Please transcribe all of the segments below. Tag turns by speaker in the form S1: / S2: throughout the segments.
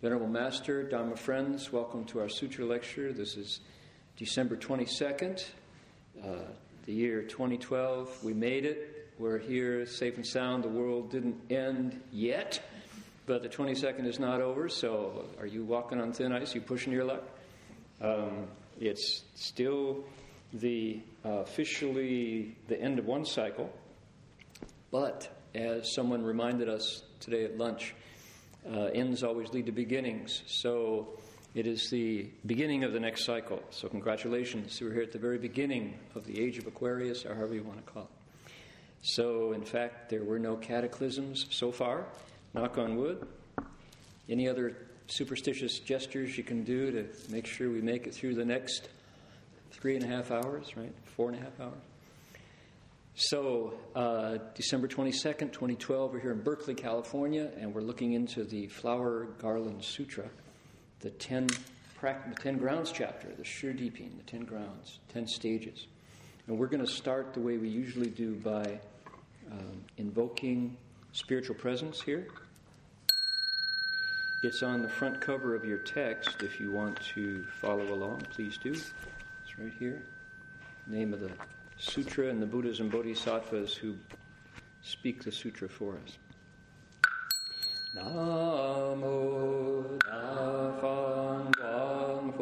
S1: Venerable Master, Dharma friends, welcome to our Sutra lecture. This is December 22nd, uh, the year 2012. We made it. We're here safe and sound. The world didn't end yet, but the 22nd is not over, so are you walking on thin ice? Are you pushing your luck? Um, it's still the uh, officially the end of one cycle, but as someone reminded us today at lunch, uh, ends always lead to beginnings. So it is the beginning of the next cycle. So congratulations. We're here at the very beginning of the age of Aquarius, or however you want to call it. So, in fact, there were no cataclysms so far. Knock on wood. Any other superstitious gestures you can do to make sure we make it through the next three and a half hours, right? Four and a half hours. So, uh, December 22nd, 2012, we're here in Berkeley, California, and we're looking into the Flower Garland Sutra, the 10, the 10 grounds chapter, the Shidipin, the 10 grounds, 10 stages. And we're going to start the way we usually do by um, invoking spiritual presence here. It's on the front cover of your text. If you want to follow along, please do. It's right here. Name of the sutra and the Buddhas and Bodhisattvas who speak the sutra for us. Namo Tafang Wang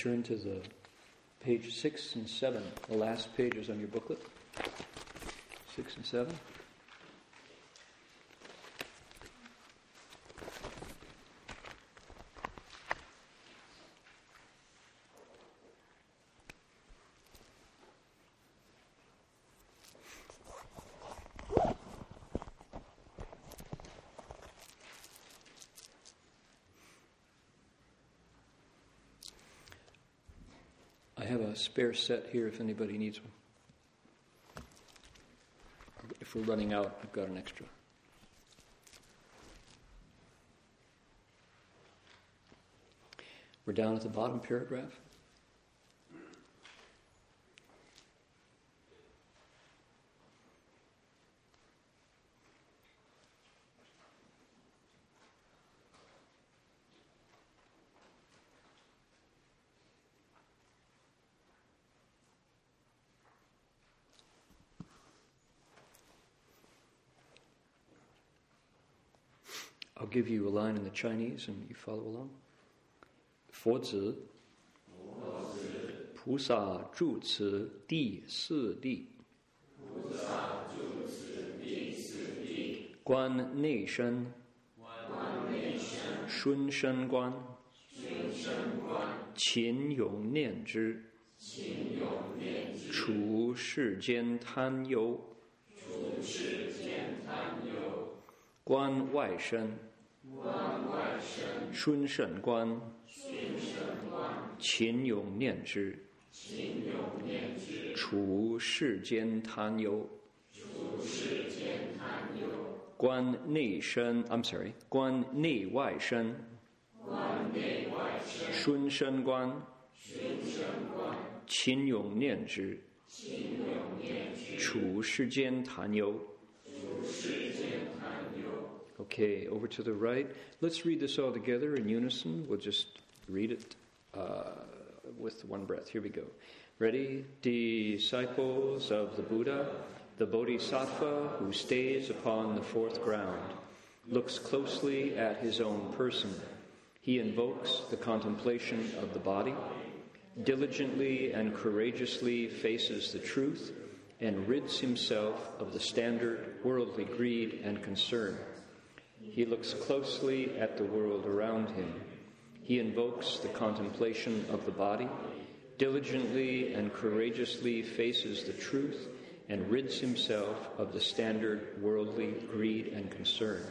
S1: turn to the page six and seven, the last pages on your booklet. Six and seven. I have a spare set here if anybody needs one. If we're running out, I've got an extra. We're down at the bottom paragraph. I'll give you a line in the Chinese and you follow along. 佛子，菩萨住此第四地，观内身，顺身观，勤勇念之，除世间贪忧，观外身， 顺身观，勤勇念之，除世间贪忧。观内身，I'm sorry，观内外身，顺身观，勤勇念之，处世间谈忧。Okay, over to the right. Let's read this all together in unison. We'll just read it uh, with one breath. Here we go. Ready? Disciples of the Buddha, the Bodhisattva who stays upon the fourth ground, looks closely at his own person. He invokes the contemplation of the body, diligently and courageously faces the truth, and rids himself of the standard worldly greed and concern. He looks closely at the world around him. He invokes the contemplation of the body, diligently and courageously faces the truth, and rids himself of the standard worldly greed and concern.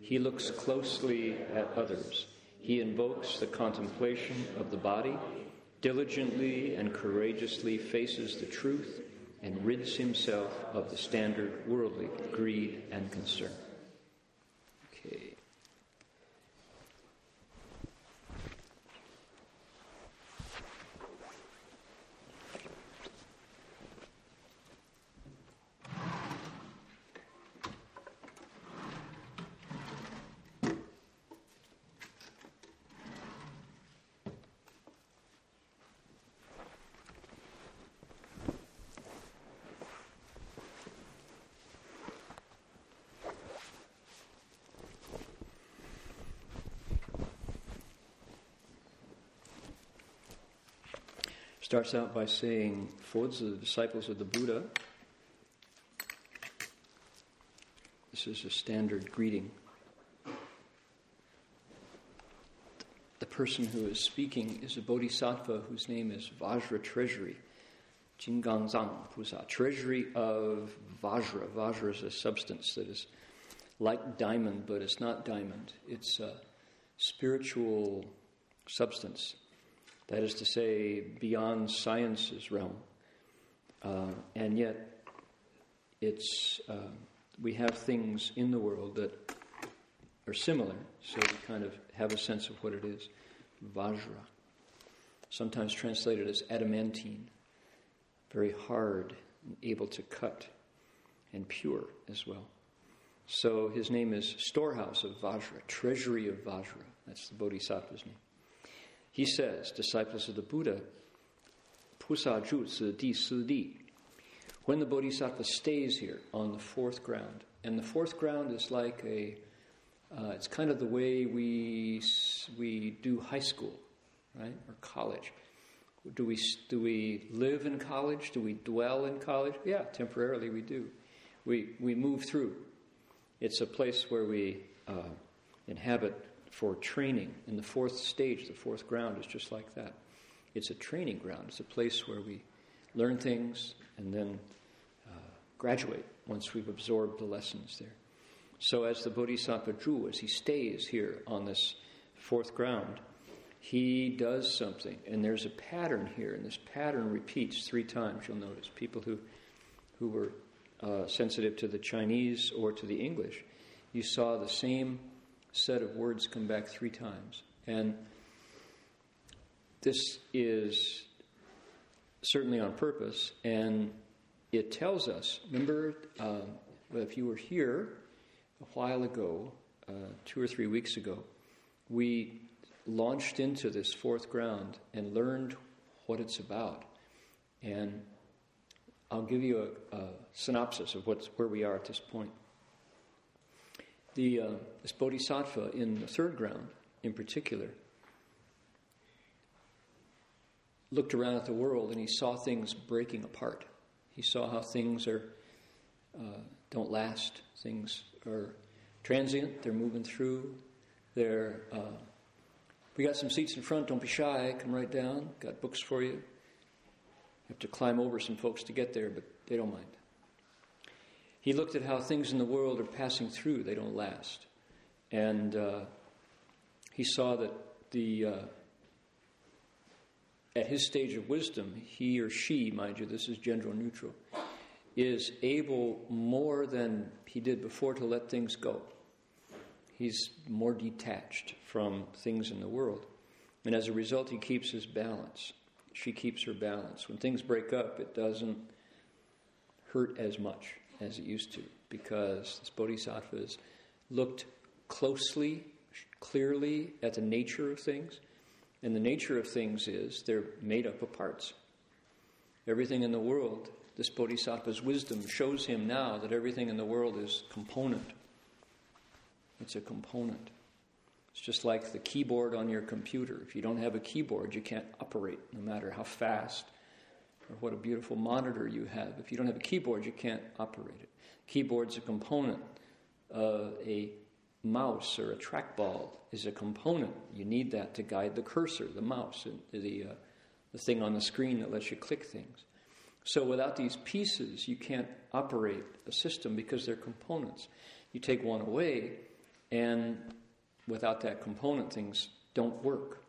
S1: He looks closely at others. He invokes the contemplation of the body, diligently and courageously faces the truth, and rids himself of the standard worldly greed and concern. Starts out by saying, Fozi, the disciples of the Buddha. This is a standard greeting. The person who is speaking is a bodhisattva whose name is Vajra Treasury. Jingangzang Pusa, treasury of Vajra. Vajra is a substance that is like diamond, but it's not diamond. It's a spiritual substance that is to say, beyond science's realm. Uh, and yet, it's, uh, we have things in the world that are similar, so we kind of have a sense of what it is. Vajra, sometimes translated as adamantine, very hard and able to cut, and pure as well. So his name is Storehouse of Vajra, Treasury of Vajra. That's the Bodhisattva's name. He says, disciples of the Buddha, Pusa Zhu Ci Di Si Di. When the Bodhisattva stays here on the fourth ground, and the fourth ground is like a, uh, it's kind of the way we, we do high school, right, or college. Do we, do we live in college? Do we dwell in college? Yeah, temporarily we do. We, we move through. It's a place where we uh, inhabit for training. And the fourth stage, the fourth ground, is just like that. It's a training ground, it's a place where we learn things and then uh, graduate once we've absorbed the lessons there. So, as the Bodhisattva Zhu, as he stays here on this fourth ground, he does something. And there's a pattern here, and this pattern repeats three times, you'll notice. People who, who were uh, sensitive to the Chinese or to the English, you saw the same set of words come back three times. And this is certainly on purpose, and it tells us remember, uh, if you were here a while ago, uh, two or three weeks ago, we launched into this fourth ground and learned what it's about. And I'll give you a, a synopsis of what's, where we are at this point. The, uh, this bodhisattva in the third ground, in particular, looked around at the world and he saw things breaking apart. He saw how things are uh, don't last. Things are transient. They're moving through. They're uh, we got some seats in front. Don't be shy. Come right down. Got books for you. You have to climb over some folks to get there, but they don't mind. He looked at how things in the world are passing through, they don't last. And uh, he saw that the, uh, at his stage of wisdom, he or she, mind you, this is gender neutral, is able more than he did before to let things go. He's more detached from things in the world. And as a result, he keeps his balance. She keeps her balance. When things break up, it doesn't hurt as much as it used to because this bodhisattva has looked closely, clearly at the nature of things. And the nature of things is they're made up of parts. Everything in the world, this bodhisattva's wisdom shows him now that everything in the world is component. It's a component. It's just like the keyboard on your computer. If you don't have a keyboard, you can't operate, no matter how fast or what a beautiful monitor you have. If you don't have a keyboard, you can't operate it. Keyboard's a component. Uh, a mouse or a trackball is a component. You need that to guide the cursor, the mouse, the, uh, the thing on the screen that lets you click things. So without these pieces, you can't operate a system because they're components. You take one away, and without that component, things don't work.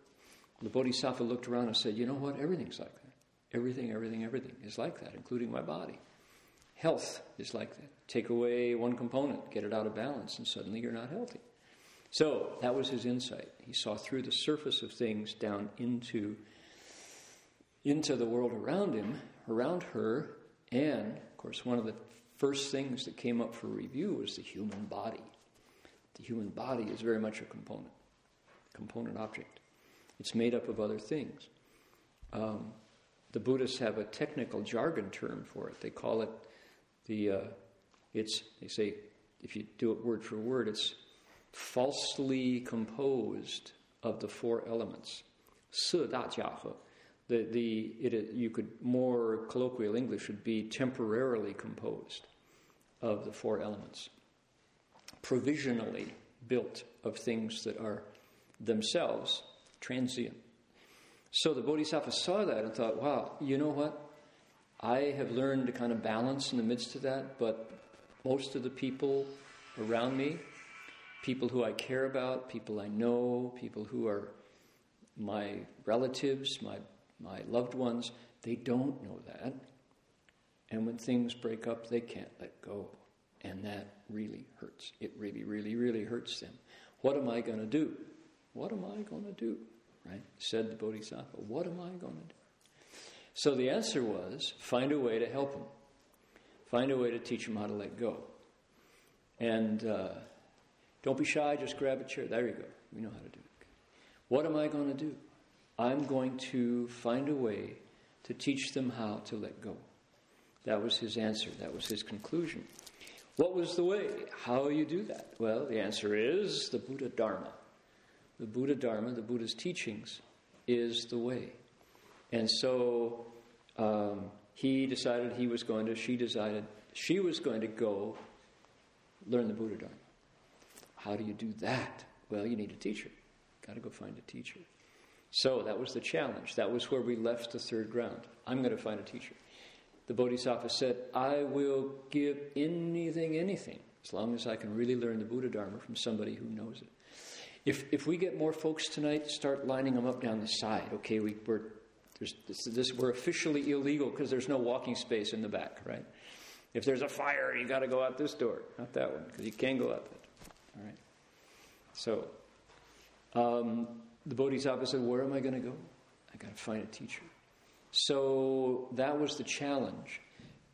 S1: The Bodhisattva looked around and said, You know what? Everything's like that. Everything, everything, everything is like that, including my body. Health is like that. Take away one component, get it out of balance, and suddenly you're not healthy. So that was his insight. He saw through the surface of things down into, into the world around him, around her, and of course, one of the first things that came up for review was the human body. The human body is very much a component, component object. It's made up of other things. Um, the Buddhists have a technical jargon term for it. They call it the, uh, it's, they say, if you do it word for word, it's falsely composed of the four elements. The, the, it, you could, more colloquial English would be temporarily composed of the four elements, provisionally built of things that are themselves transient. So the Bodhisattva saw that and thought, wow, you know what? I have learned to kind of balance in the midst of that, but most of the people around me, people who I care about, people I know, people who are my relatives, my, my loved ones, they don't know that. And when things break up, they can't let go. And that really hurts. It really, really, really hurts them. What am I going to do? What am I going to do? Right? Said the Bodhisattva, What am I going to do? So the answer was find a way to help him, find a way to teach him how to let go. And uh, don't be shy, just grab a chair. There you go. We know how to do it. What am I going to do? I'm going to find a way to teach them how to let go. That was his answer. That was his conclusion. What was the way? How you do that? Well, the answer is the Buddha Dharma the Buddha Dharma, the Buddha's teachings, is the way. And so um, he decided he was going to, she decided she was going to go learn the Buddha Dharma. How do you do that? Well, you need a teacher. Got to go find a teacher. So that was the challenge. That was where we left the third ground. I'm going to find a teacher. The Bodhisattva said, I will give anything, anything, as long as I can really learn the Buddha Dharma from somebody who knows it. If, if we get more folks tonight, start lining them up down the side. Okay, we, we're, this, this, we're officially illegal because there's no walking space in the back, right? If there's a fire, you got to go out this door, not that one, because you can't go out that. All right. So, um, the Bodhisattva said, "Where am I going to go? I got to find a teacher." So that was the challenge,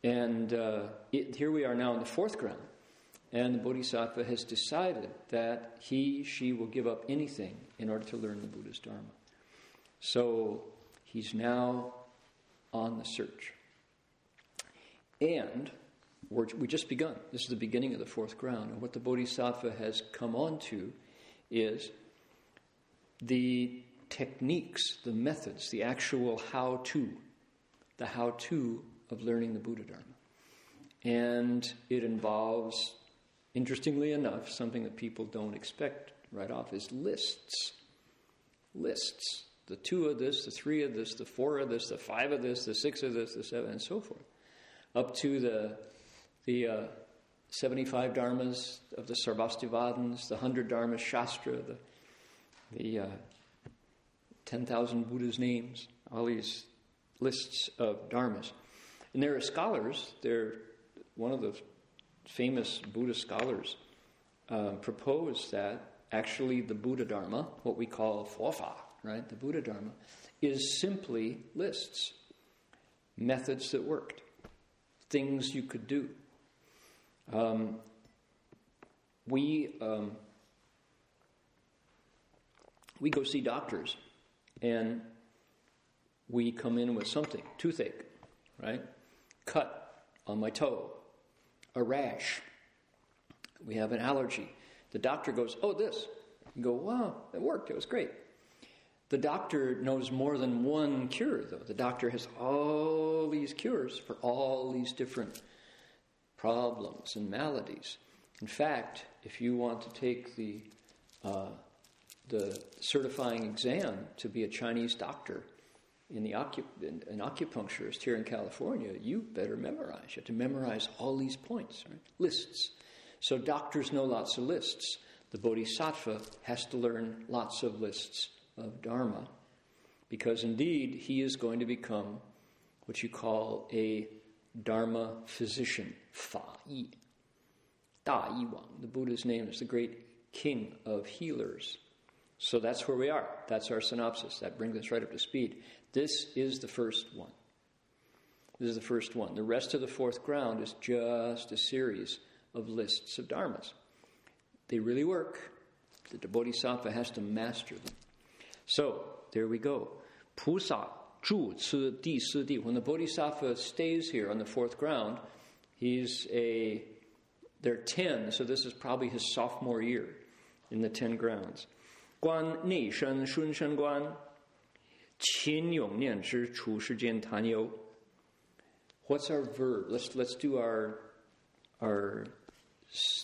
S1: and uh, it, here we are now in the fourth ground. And the Bodhisattva has decided that he, she will give up anything in order to learn the Buddha's Dharma. So he's now on the search. And we we just begun. This is the beginning of the fourth ground. And what the Bodhisattva has come on to is the techniques, the methods, the actual how to, the how to of learning the Buddha Dharma. And it involves Interestingly enough, something that people don't expect right off is lists. Lists. The two of this, the three of this, the four of this, the five of this, the six of this, the seven, and so forth. Up to the, the uh, 75 dharmas of the Sarvastivadins, the 100 dharmas Shastra, the, the uh, 10,000 Buddha's names, all these lists of dharmas. And there are scholars, they're one of the famous Buddhist scholars uh, propose that actually the Buddha Dharma, what we call Fofa, right? The Buddha Dharma is simply lists, methods that worked, things you could do. Um, we um, we go see doctors, and we come in with something toothache, right? Cut on my toe, a rash. We have an allergy. The doctor goes, "Oh, this." You go, "Wow, it worked. It was great." The doctor knows more than one cure, though. The doctor has all these cures for all these different problems and maladies. In fact, if you want to take the uh, the certifying exam to be a Chinese doctor in the acup- an acupuncturist here in California, you better memorize. You have to memorize all these points, right? Lists. So doctors know lots of lists. The bodhisattva has to learn lots of lists of dharma because indeed he is going to become what you call a dharma physician, fa yi. Da Yi Wang. The Buddha's name is the great king of healers. So that's where we are. That's our synopsis. That brings us right up to speed. This is the first one. This is the first one. The rest of the fourth ground is just a series of lists of dharmas. They really work. The bodhisattva has to master them. So, there we go. Pusa, Zhu, Ci, Di, Si, Di. When the bodhisattva stays here on the fourth ground, he's a, are ten, so this is probably his sophomore year in the ten grounds. Guan Nei Shen Shun Shen Guan, Qin Yong Nian Zhi Chu Shi Jian Tan You. What's our verb? Let's, let's do our, our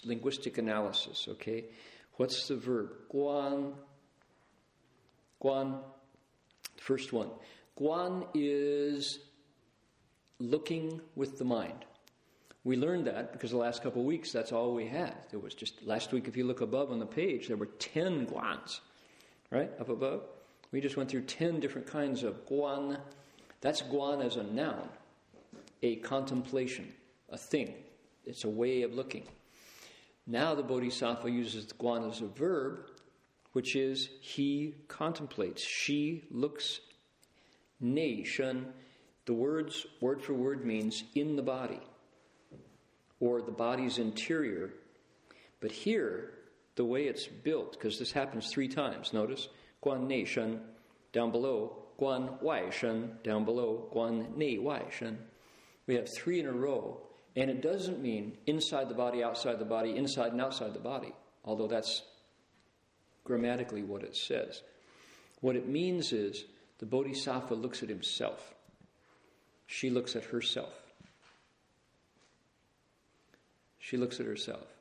S1: linguistic analysis, okay? What's the verb? Guan. Guan. First one. Guan is looking with the mind. We learned that because the last couple of weeks, that's all we had. There was just, last week, if you look above on the page, there were 10 guans, right? Up above. We just went through 10 different kinds of guan. That's guan as a noun, a contemplation, a thing. It's a way of looking. Now the Bodhisattva uses guan as a verb, which is he contemplates, she looks. Nei shen, the words word for word means in the body or the body's interior. But here, the way it's built, because this happens three times, notice guan nei shen down below, guan wai shen down below, guan nei wai shen. We have three in a row, and it doesn't mean inside the body, outside the body, inside and outside the body, although that's grammatically what it says. What it means is the bodhisattva looks at himself, she looks at herself. She looks at herself.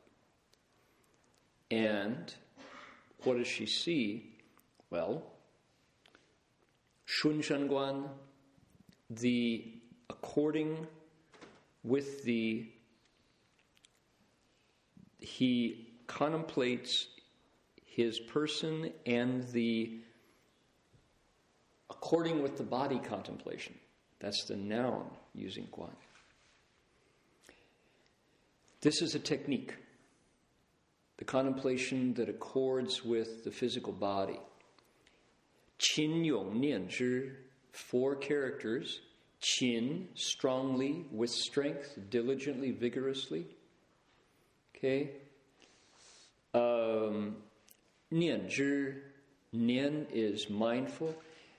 S1: And what does she see? Well, Shun Guan, the according with the he contemplates his person and the according with the body contemplation. That's the noun using Guan. This is a technique, the contemplation that accords with the physical body. Qin Yong Nian Zhi, four characters. Qin, strongly, with strength, diligently, vigorously. Okay? Um, nian Zhi, Nian is mindful.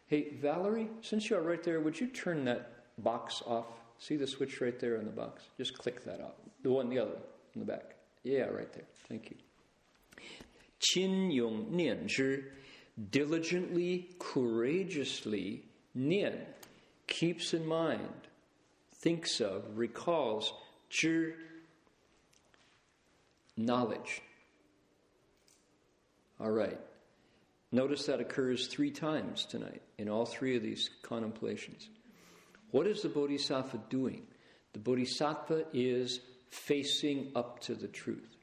S1: Hey, Valerie, since you are right there, would you turn that box off? See the switch right there in the box? Just click that off. The one, the other one, in the back. Yeah, right there. Thank you. Qin Yong Nian Zhi, diligently, courageously, Nian, keeps in mind, thinks of, recalls, Zhi, knowledge. All right. Notice that occurs three times tonight in all three of these contemplations. What is the Bodhisattva doing? The Bodhisattva is facing up to the truth.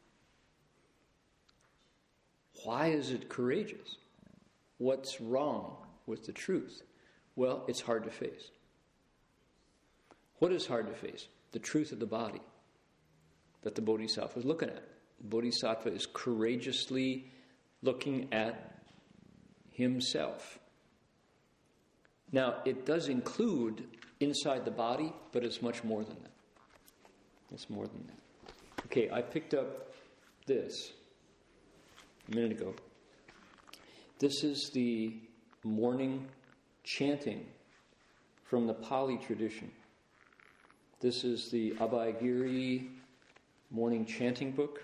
S1: Why is it courageous? What's wrong with the truth? Well, it's hard to face. What is hard to face? The truth of the body that the Bodhisattva is looking at. The Bodhisattva is courageously looking at himself, Now, it does include inside the body, but it's much more than that. It's more than that. Okay, I picked up this a minute ago. This is the morning chanting from the Pali tradition. This is the Abhayagiri morning chanting book.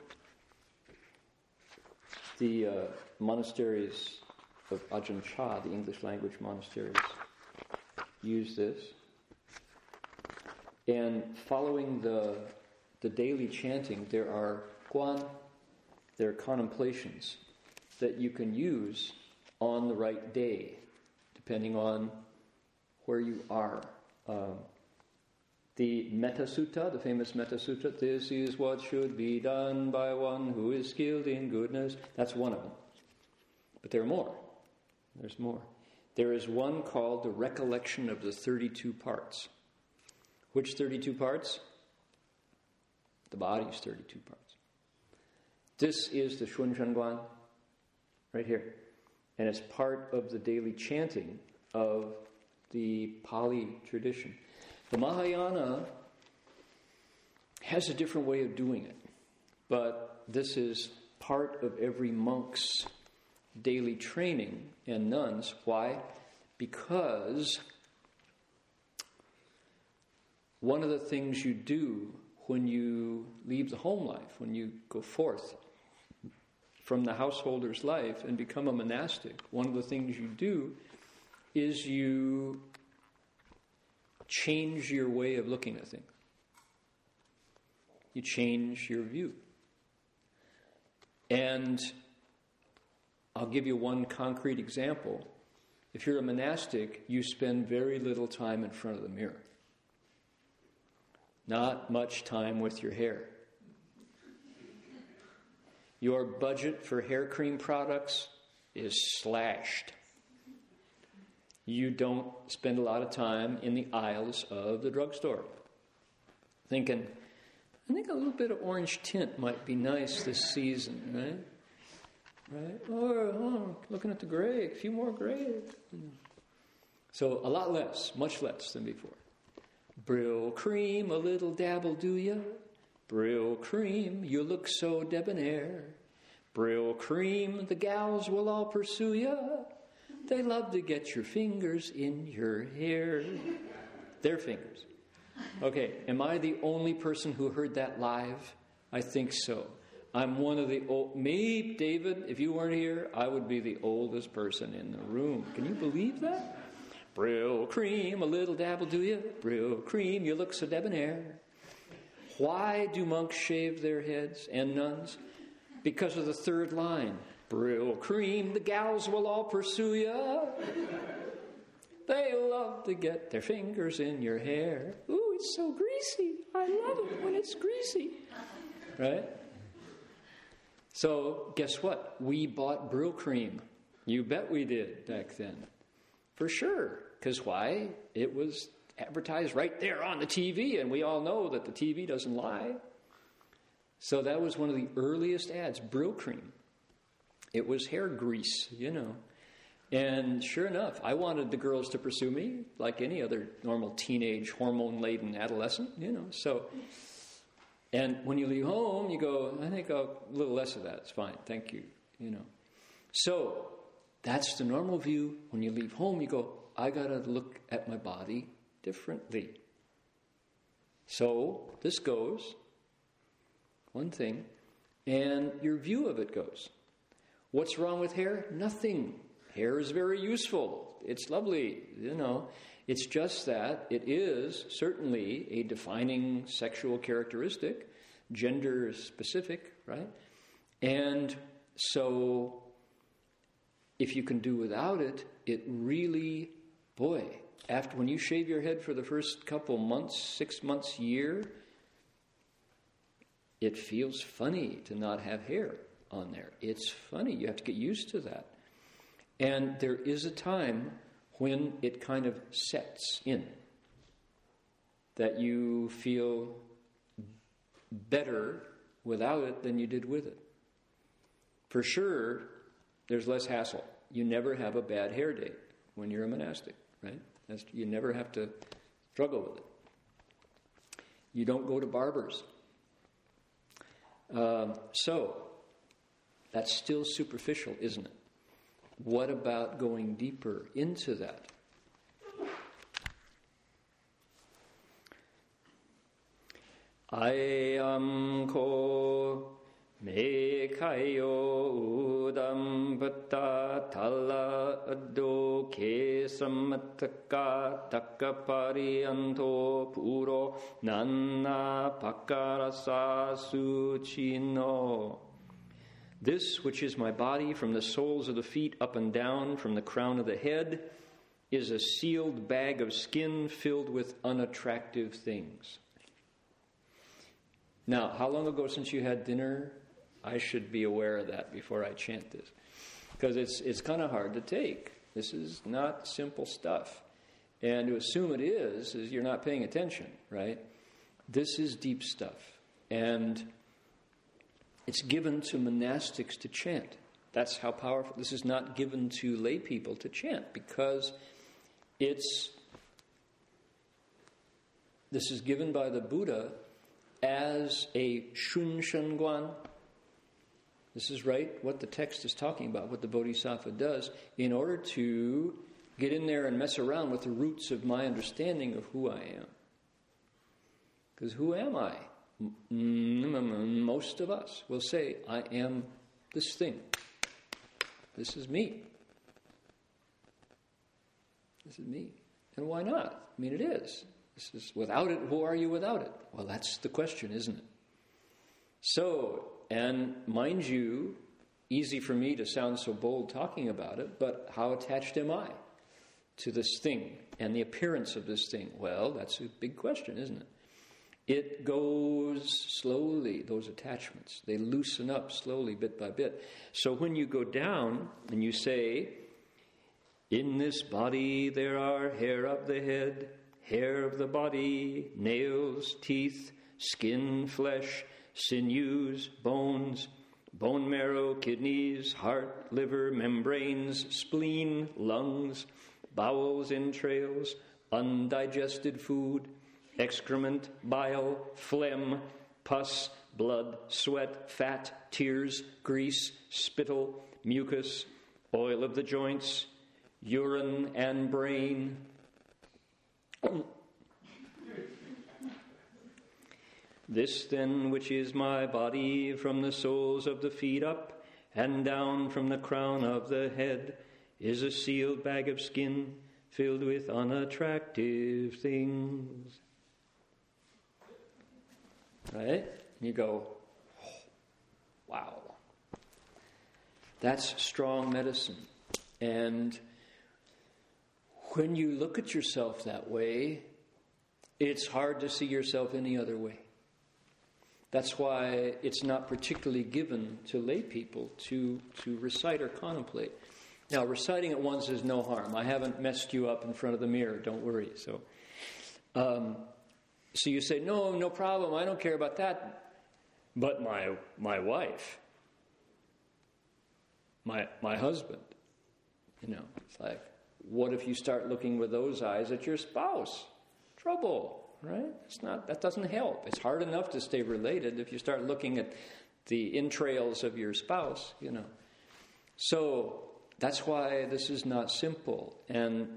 S1: The uh, monasteries of Ajahn Chah, the English language monasteries, use this. And following the, the daily chanting, there are guan, there are contemplations that you can use on the right day, depending on where you are. Um, the Metta Sutta, the famous Metta Sutta, this is what should be done by one who is skilled in goodness. That's one of them. But there are more. There's more. There is one called the Recollection of the 32 Parts. Which 32 parts? The body's 32 parts. This is the Shun Guan, right here. And it's part of the daily chanting of the Pali tradition. The Mahayana has a different way of doing it, but this is part of every monk's daily training and nuns. Why? Because one of the things you do when you leave the home life, when you go forth from the householder's life and become a monastic, one of the things you do is you change your way of looking at things. You change your view. And I'll give you one concrete example. If you're a monastic, you spend very little time in front of the mirror. Not much time with your hair. Your budget for hair cream products is slashed you don't spend a lot of time in the aisles of the drugstore thinking, I think a little bit of orange tint might be nice this season, right? Right? Or oh, looking at the gray, a few more gray. So a lot less, much less than before. Brylcreem, a little dabble, do ya? Brylcreem, you look so debonair. Brylcreem, the gals will all pursue ya. They love to get your fingers in your hair. Their fingers. Okay, am I the only person who heard that live? I think so. I'm one of the old. Me, David, if you weren't here, I would be the oldest person in the room. Can you believe that? Brylcreem, a little dabble, do you? Brylcreem, you look so debonair. Why do monks shave their heads and nuns? Because of the third line. Brylcreem, the gals will all pursue ya. They love to get their fingers in your hair. Ooh, it's so greasy. I love it when it's greasy. Right? So, guess what? We bought Brylcreem. You bet we did back then. For sure. Because why? It was advertised right there on the TV, and we all know that the TV doesn't lie. So, that was one of the earliest ads Brylcreem. It was hair grease, you know. And sure enough, I wanted the girls to pursue me like any other normal teenage, hormone laden adolescent, you know. So, and when you leave home, you go, I think a little less of that. It's fine. Thank you, you know. So, that's the normal view. When you leave home, you go, I got to look at my body differently. So, this goes, one thing, and your view of it goes. What's wrong with hair? Nothing. Hair is very useful. It's lovely, you know. It's just that it is certainly a defining sexual characteristic, gender specific, right? And so if you can do without it, it really, boy, after when you shave your head for the first couple months, six months, year, it feels funny to not have hair on there. It's funny. You have to get used to that. And there is a time when it kind of sets in that you feel better without it than you did with it. For sure, there's less hassle. You never have a bad hair day when you're a monastic, right? That's, you never have to struggle with it. You don't go to barbers. Um, so, that's still superficial, isn't it? What about going deeper into that? I am ko me kayo udam bata tala ado ke samataka takapari anto puro nanna pakarasa suchino. This, which is my body, from the soles of the feet up and down, from the crown of the head, is a sealed bag of skin filled with unattractive things. Now, how long ago since you had dinner? I should be aware of that before I chant this. Because it's, it's kind of hard to take. This is not simple stuff. And to assume it is, is you're not paying attention, right? This is deep stuff. And it's given to monastics to chant. That's how powerful. This is not given to lay people to chant because it's. This is given by the Buddha as a shun guan. This is right what the text is talking about, what the Bodhisattva does, in order to get in there and mess around with the roots of my understanding of who I am. Because who am I? most of us will say, I am this thing. This is me. This is me. And why not? I mean, it is. This is without it, who are you without it? Well, that's the question, isn't it? So, and mind you, easy for me to sound so bold talking about it, but how attached am I to this thing and the appearance of this thing? Well, that's a big question, isn't it? It goes slowly, those attachments. They loosen up slowly, bit by bit. So when you go down and you say, In this body there are hair of the head, hair of the body, nails, teeth, skin, flesh, sinews, bones, bone marrow, kidneys, heart, liver, membranes, spleen, lungs, bowels, entrails, undigested food excrement, bile, phlegm, pus, blood, sweat, fat, tears, grease, spittle, mucus, oil of the joints, urine, and brain. This then, which is my body, from the soles of the feet up and down from the crown of the head, is a sealed bag of skin filled with unattractive things. Right? You go, wow. That's strong medicine. And when you look at yourself that way, it's hard to see yourself any other way. That's why it's not particularly given to lay people to, to recite or contemplate. Now, reciting it once is no harm. I haven't messed you up in front of the mirror, don't worry. So, um, so you say, no, no problem, I don't care about that. But my, my wife, my, my husband, you know, it's like, what if you start looking with those eyes at your spouse? Trouble, right? It's not, that doesn't help. It's hard enough to stay related if you start looking at the entrails of your spouse, you know. So that's why this is not simple. And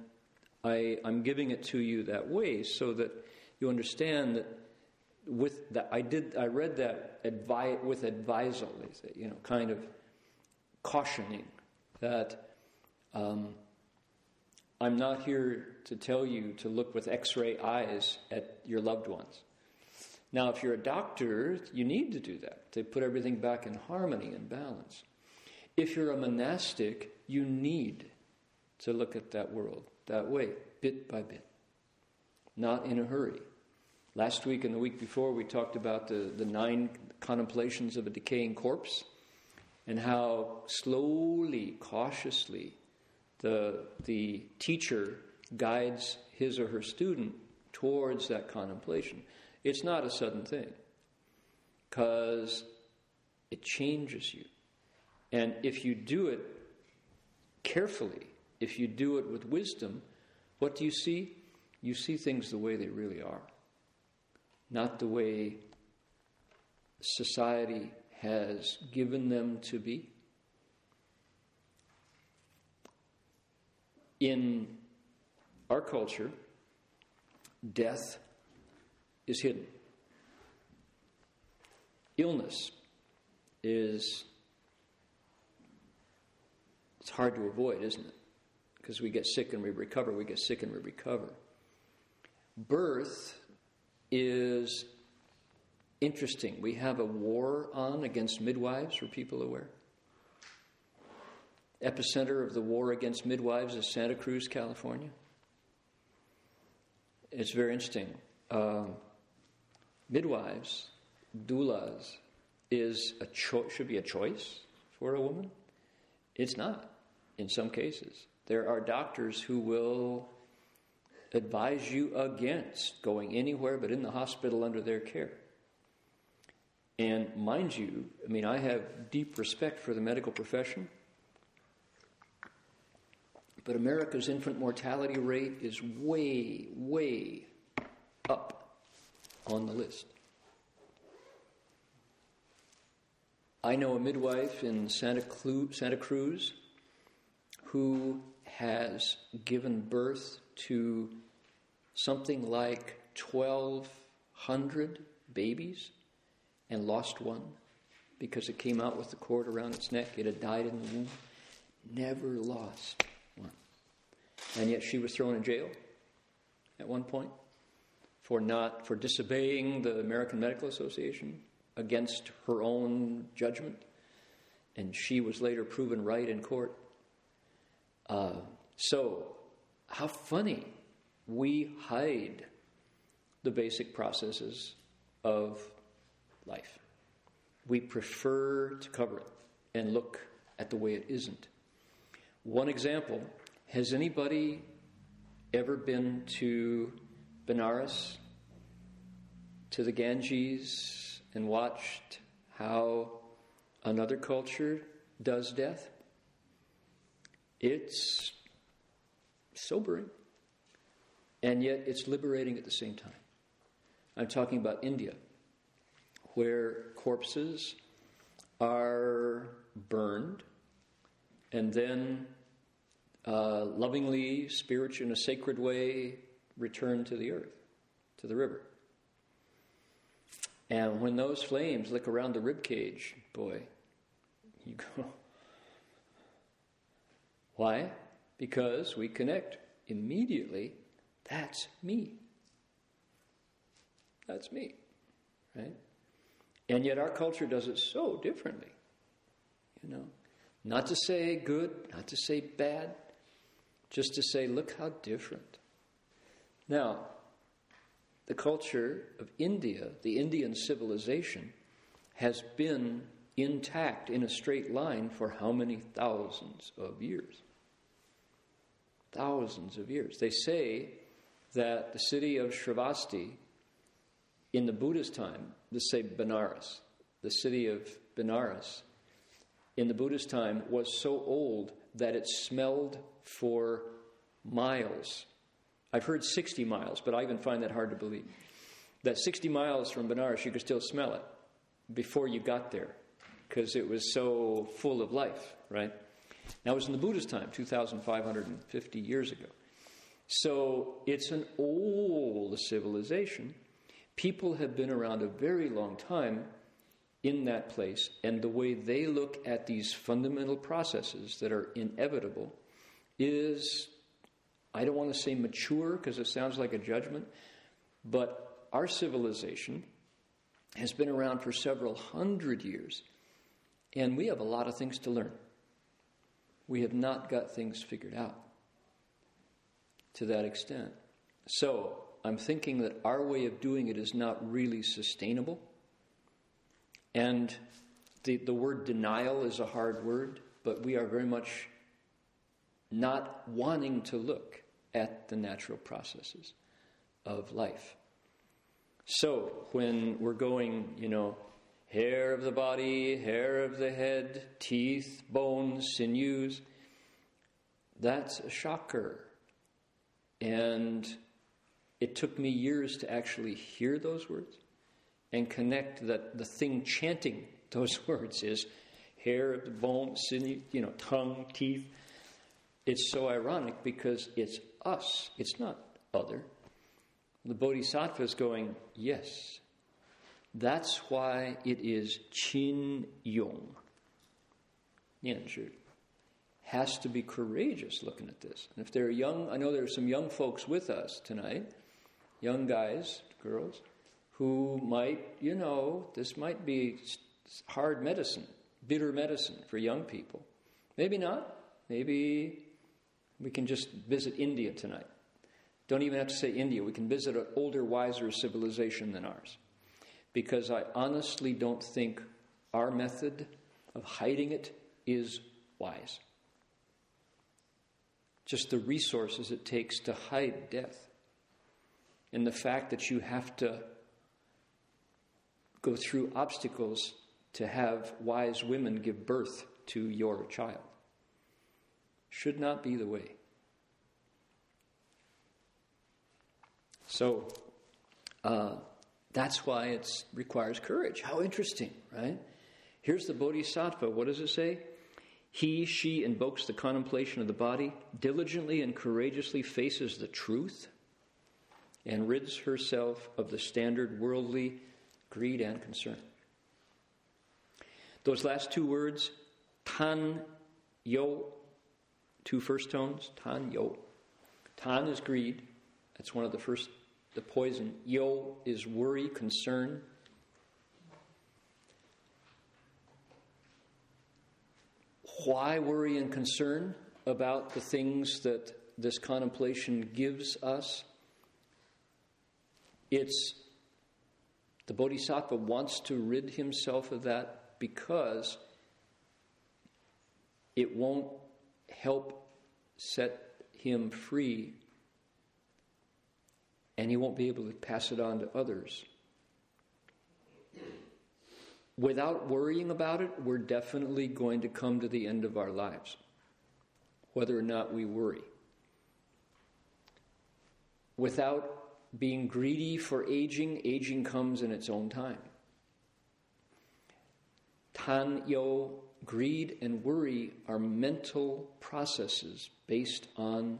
S1: I, I'm giving it to you that way so that you understand that with that I did I read that advi- with advisal, you know, kind of cautioning that um, I'm not here to tell you to look with X-ray eyes at your loved ones. Now, if you're a doctor, you need to do that to put everything back in harmony and balance. If you're a monastic, you need to look at that world that way, bit by bit not in a hurry. Last week and the week before, we talked about the, the nine contemplations of a decaying corpse and how slowly, cautiously, the, the teacher guides his or her student towards that contemplation. It's not a sudden thing because it changes you. And if you do it carefully, if you do it with wisdom, What do you see? You see things the way they really are, not the way society has given them to be. In our culture, death is hidden. Illness is it's hard to avoid, isn't it? Because we get sick and we recover, we get sick and we recover. Birth is interesting. We have a war on against midwives. Are people aware? Epicenter of the war against midwives is Santa Cruz, California. It's very interesting. Um, midwives, doulas, is a cho- should be a choice for a woman. It's not in some cases. There are doctors who will advise you against going anywhere but in the hospital under their care. And mind you, I mean, I have deep respect for the medical profession, but America's infant mortality rate is way, way up on the list. I know a midwife in Santa, Clu- Santa Cruz who has given birth to something like 1,200 babies and lost one because it came out with the cord around its neck. It had died in the womb. Never lost. And yet she was thrown in jail at one point for not for disobeying the American Medical Association against her own judgment. And she was later proven right in court. Uh, so, how funny we hide the basic processes of life. We prefer to cover it and look at the way it isn't. One example has anybody ever been to Benares, to the Ganges, and watched how another culture does death? It's sobering, and yet it's liberating at the same time. I'm talking about India where corpses are burned and then uh, lovingly, spiritual, in a sacred way, returned to the earth, to the river. And when those flames lick around the rib cage, boy, you go. Why? Because we connect immediately. That's me. That's me. Right? And yet our culture does it so differently. You know, not to say good, not to say bad, just to say, look how different. Now, the culture of India, the Indian civilization, has been intact in a straight line for how many thousands of years? Thousands of years. They say that the city of Shravasti in the Buddha's time let's say Benares, the city of Benares, in the Buddha's time was so old that it smelled for miles. I've heard 60 miles, but I even find that hard to believe. That 60 miles from Benares, you could still smell it before you got there because it was so full of life, right? Now, it was in the Buddha's time, 2,550 years ago. So it's an old civilization people have been around a very long time in that place, and the way they look at these fundamental processes that are inevitable is, I don't want to say mature because it sounds like a judgment, but our civilization has been around for several hundred years, and we have a lot of things to learn. We have not got things figured out to that extent. So, I'm thinking that our way of doing it is not really sustainable. And the, the word denial is a hard word, but we are very much not wanting to look at the natural processes of life. So, when we're going, you know, hair of the body, hair of the head, teeth, bones, sinews, that's a shocker And it took me years to actually hear those words and connect that the thing chanting those words is hair, bone, sinew, you know, tongue, teeth. It's so ironic because it's us, it's not other. The Bodhisattva is going, yes. That's why it is Qin Yong. Has to be courageous looking at this. And if there are young, I know there are some young folks with us tonight, young guys, girls, who might, you know, this might be hard medicine, bitter medicine for young people. Maybe not. Maybe we can just visit India tonight. Don't even have to say India. We can visit an older, wiser civilization than ours. Because I honestly don't think our method of hiding it is wise. Just the resources it takes to hide death. And the fact that you have to go through obstacles to have wise women give birth to your child should not be the way. So uh, that's why it requires courage. How interesting, right? Here's the Bodhisattva. What does it say? He, she invokes the contemplation of the body, diligently and courageously faces the truth, and rids herself of the standard worldly greed and concern. Those last two words, tan yo, two first tones, tan yo. Tan is greed. That's one of the first, the poison. Yo is worry, concern. Why worry and concern about the things that this contemplation gives us? It's the Bodhisattva wants to rid himself of that because it won't help set him free and he won't be able to pass it on to others. Without worrying about it, we're definitely going to come to the end of our lives, whether or not we worry. Without being greedy for aging, aging comes in its own time. Tan yo, greed and worry are mental processes based on,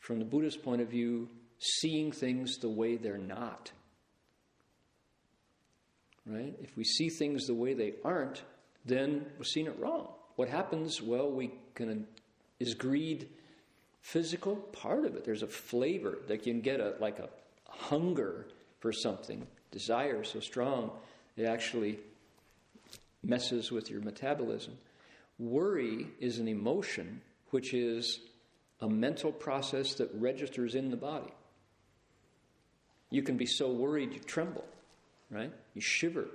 S1: from the Buddhist point of view, seeing things the way they're not. Right? If we see things the way they aren't, then we're seeing it wrong. What happens? Well, we can. Is greed physical? Part of it. There's a flavor that you can get a like a hunger for something, desire so strong, it actually messes with your metabolism. Worry is an emotion which is a mental process that registers in the body. You can be so worried you tremble, right? You shiver.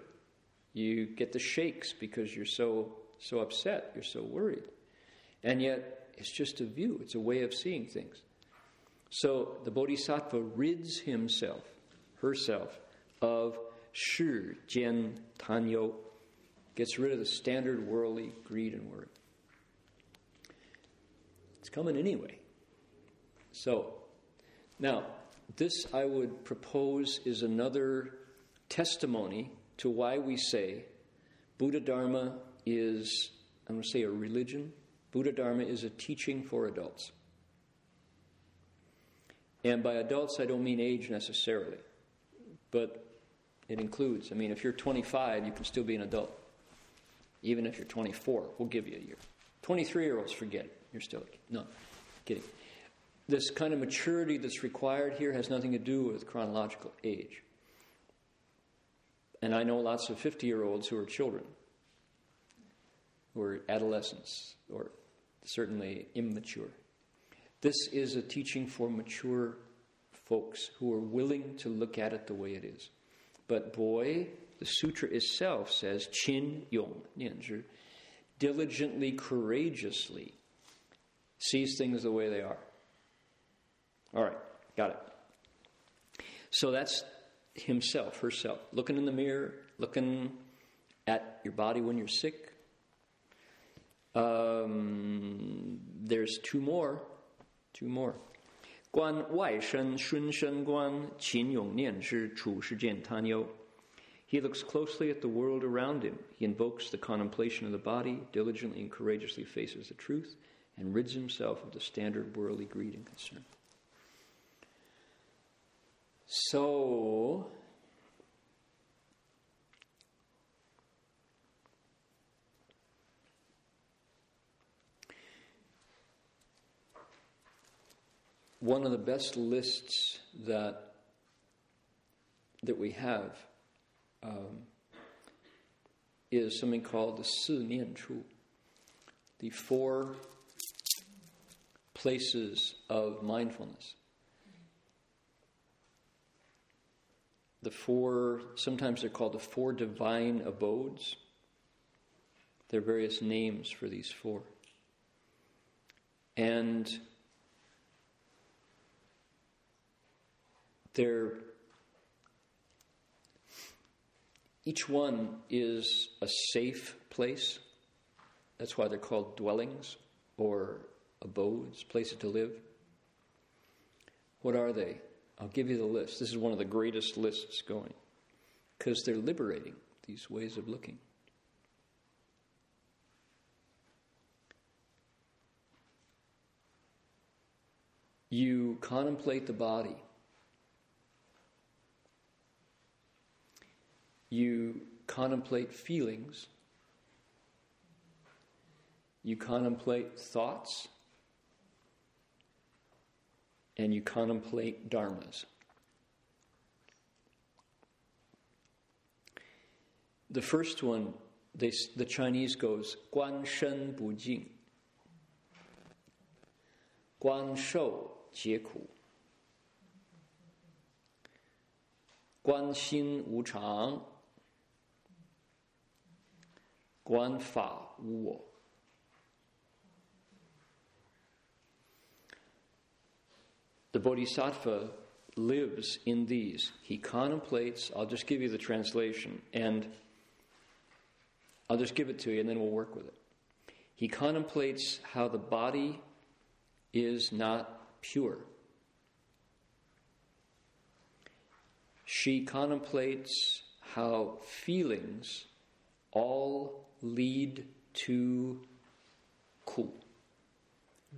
S1: You get the shakes because you're so so upset, you're so worried. And yet it's just a view, it's a way of seeing things. So the bodhisattva rids himself, herself, of shi, jian, tanyo, gets rid of the standard worldly greed and worry. It's coming anyway. So, now, this I would propose is another testimony to why we say Buddha Dharma is, I'm going to say, a religion. Buddha Dharma is a teaching for adults. And by adults, I don't mean age necessarily, but it includes, I mean, if you're 25, you can still be an adult even if you're 24. We'll give you a year. 23 year olds, forget it. You're still no, kidding. This kind of maturity that's required here has nothing to do with chronological age. And I know lots of 50 year olds who are children, who are adolescents, or certainly immature. This is a teaching for mature folks who are willing to look at it the way it is. But boy, the sutra itself says, Qin Yong, Nianzhi, diligently, courageously sees things the way they are. All right, got it. So that's himself, herself, looking in the mirror, looking at your body when you're sick. Um, there's two more. Two more. 观外身顺身观，勤勇念之，处世间贪忧。He looks closely at the world around him. He invokes the contemplation of the body, diligently and courageously faces the truth, and rids himself of the standard worldly greed and concern. So, one of the best lists that that we have um, is something called the Si Nian Chu, the four places of mindfulness. The four, sometimes they're called the four divine abodes. There are various names for these four. And they're Each one is a safe place. That's why they're called dwellings or abodes, places to live. What are they? I'll give you the list. This is one of the greatest lists going because they're liberating these ways of looking. You contemplate the body You contemplate feelings. You contemplate thoughts. And you contemplate dharmas. The first one, they, the Chinese goes, Guan Shen Bu Jing. Guan Shou Jie Ku. Guan Xin Wu Chang. 观法无我。The Bodhisattva lives in these. He contemplates, I'll just give you the translation, and I'll just give it to you, and then we'll work with it. He contemplates how the body is not pure. She contemplates how feelings all lead to ku.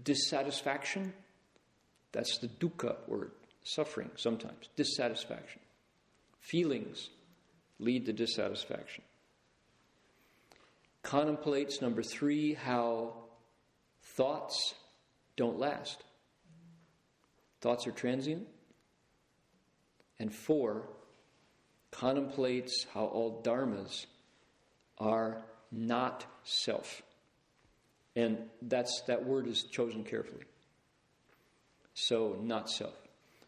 S1: Dissatisfaction, that's the dukkha word, suffering sometimes, dissatisfaction. Feelings lead to dissatisfaction. Contemplates, number three, how thoughts don't last. Thoughts are transient. And four, contemplates how all dharmas are not self. And that's that word is chosen carefully. So not self.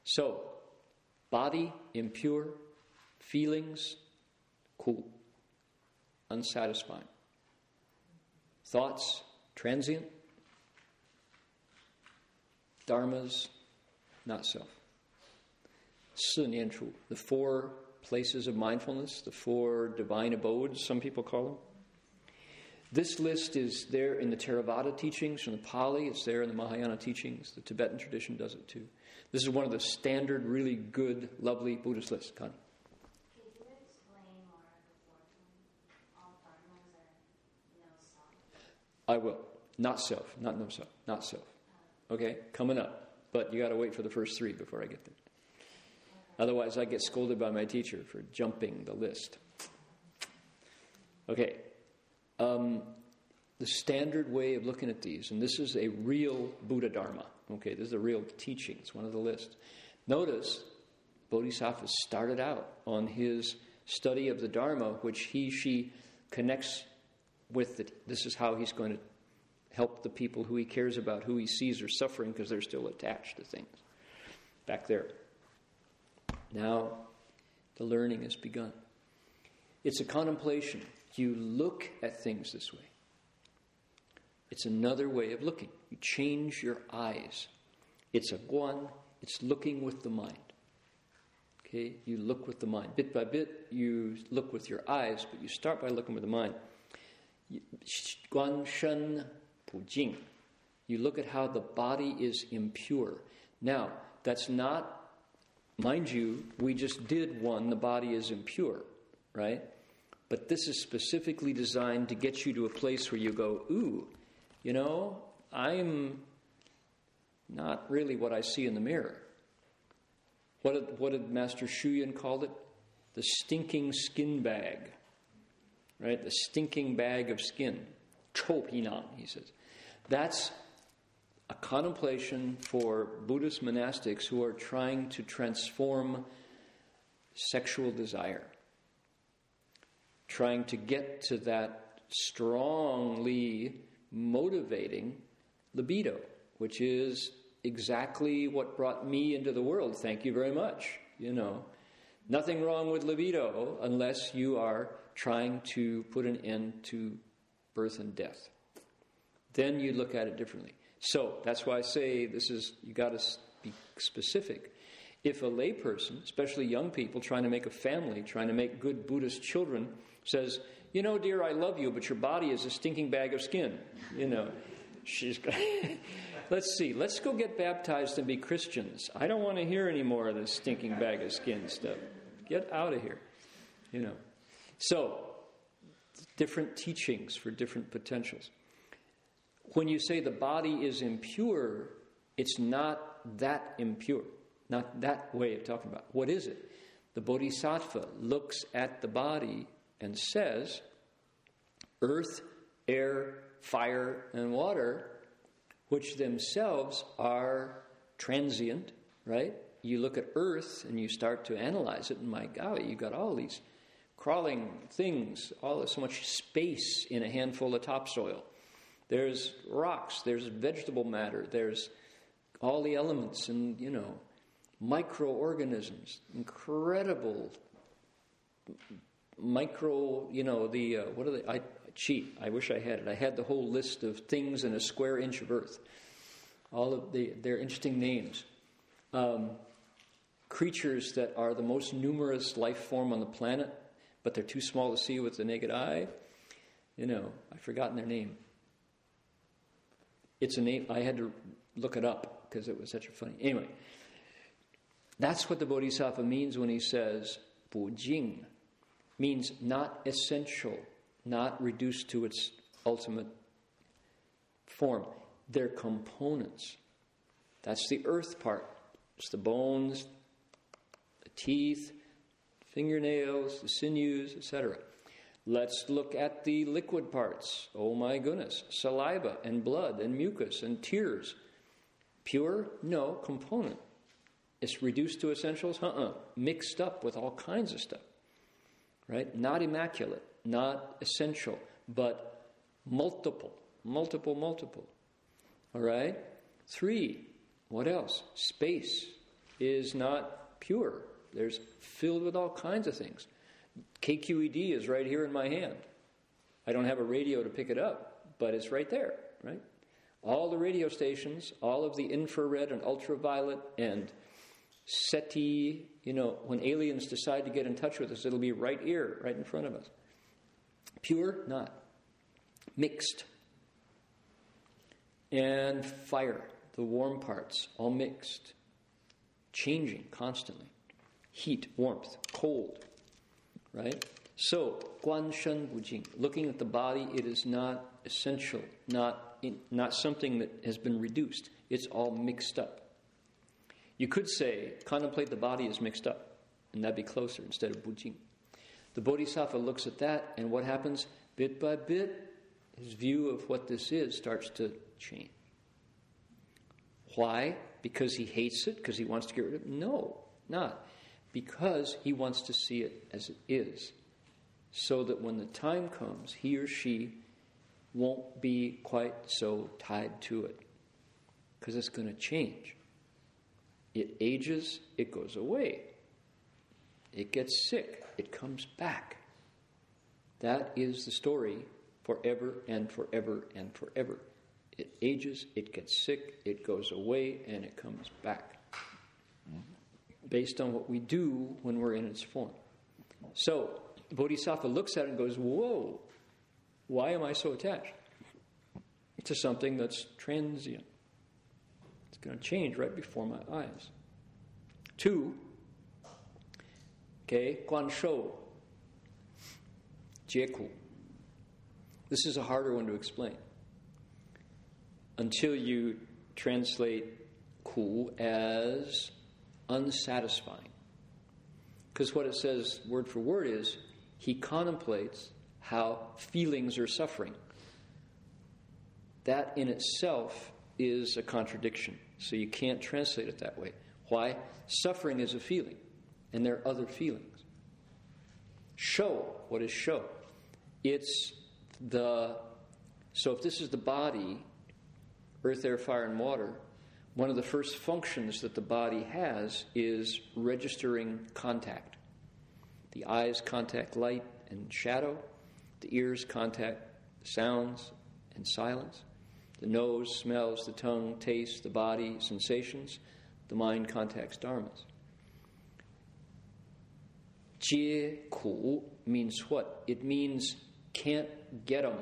S1: So body impure, feelings cool, unsatisfying. Thoughts transient, dharmas not self. the four places of mindfulness, the four divine abodes, some people call them. This list is there in the Theravada teachings from the Pali, it's there in the Mahayana teachings. The Tibetan tradition does it too. This is one of the standard, really good, lovely Buddhist lists. Connie. I will. Not self, not no self, not self. Okay, coming up. But you got to wait for the first three before I get there. Otherwise, I get scolded by my teacher for jumping the list. Okay. Um, the standard way of looking at these, and this is a real Buddha Dharma. Okay, this is a real teaching. It's one of the lists. Notice, Bodhisattva started out on his study of the Dharma, which he, she connects with. This is how he's going to help the people who he cares about, who he sees are suffering because they're still attached to things. Back there. Now the learning has begun. It's a contemplation. You look at things this way. It's another way of looking. You change your eyes. It's a guan, it's looking with the mind. Okay, you look with the mind. Bit by bit, you look with your eyes, but you start by looking with the mind. Guan Shen Bu Jing. You look at how the body is impure. Now, that's not, mind you, we just did one, the body is impure, right? But this is specifically designed to get you to a place where you go, ooh, you know, I'm not really what I see in the mirror. What did, what did Master Shuyan call it? The stinking skin bag. Right? The stinking bag of skin. Cho pinang, he says. That's a contemplation for Buddhist monastics who are trying to transform sexual desire, trying to get to that strongly motivating libido, which is exactly what brought me into the world. Thank you very much. You know, nothing wrong with libido unless you are trying to put an end to birth and death. Then you look at it differently. So that's why I say this is, you got to be specific. If a layperson, especially young people trying to make a family, trying to make good Buddhist children, says, You know, dear, I love you, but your body is a stinking bag of skin, you know, she's. let's see, let's go get baptized and be Christians. I don't want to hear any more of this stinking bag of skin stuff. Get out of here, you know. So, different teachings for different potentials. When you say the body is impure, it's not that impure, not that way of talking about. It. What is it? The bodhisattva looks at the body and says, Earth, air, fire, and water, which themselves are transient, right? You look at Earth and you start to analyze it, and my golly, you've got all these crawling things, all so much space in a handful of topsoil. There's rocks, there's vegetable matter, there's all the elements and, you know, microorganisms, incredible micro, you know, the, uh, what are they? I cheat. I wish I had it. I had the whole list of things in a square inch of earth. All of the, their interesting names. Um, creatures that are the most numerous life form on the planet, but they're too small to see with the naked eye. You know, I've forgotten their name. It's a name, I had to look it up because it was such a funny. Anyway, that's what the Bodhisattva means when he says, Bu Jing, means not essential, not reduced to its ultimate form. They're components. That's the earth part. It's the bones, the teeth, fingernails, the sinews, etc. Let's look at the liquid parts. Oh my goodness. Saliva and blood and mucus and tears. Pure? No, component. It's reduced to essentials? Uh uh-uh. uh. Mixed up with all kinds of stuff. Right? Not immaculate, not essential, but multiple. Multiple, multiple. All right? Three. What else? Space is not pure. There's filled with all kinds of things. KQED is right here in my hand. I don't have a radio to pick it up, but it's right there, right? All the radio stations, all of the infrared and ultraviolet and SETI, you know, when aliens decide to get in touch with us, it'll be right here, right in front of us. Pure, not. Mixed. And fire, the warm parts, all mixed. Changing constantly. Heat, warmth, cold, right? So, Guan Shen Bujing, looking at the body, it is not essential, not, in, not something that has been reduced. It's all mixed up. You could say, contemplate the body as mixed up, and that'd be closer instead of Bujing. The Bodhisattva looks at that, and what happens? Bit by bit, his view of what this is starts to change. Why? Because he hates it? Because he wants to get rid of it? No, not because he wants to see it as it is, so that when the time comes, he or she won't be quite so tied to it, because it's going to change. It ages, it goes away. It gets sick, it comes back. That is the story forever and forever and forever. It ages, it gets sick, it goes away, and it comes back based on what we do when we're in its form. So, Bodhisattva looks at it and goes, Whoa, why am I so attached to something that's transient? Going to change right before my eyes. Two, okay, guan shou, jieku. This is a harder one to explain. Until you translate ku as unsatisfying. Because what it says word for word is he contemplates how feelings are suffering. That in itself is a contradiction. So you can't translate it that way. Why? Suffering is a feeling, and there are other feelings. Shou, what is shou? It's the, so if this is the body, earth, air, fire, and water, one of the first functions that the body has is registering contact. The eyes contact light and shadow, the ears contact sounds and silence, the nose smells, the tongue tastes, the body sensations, the mind contacts dharmas. Jie ku means what? It means can't get them.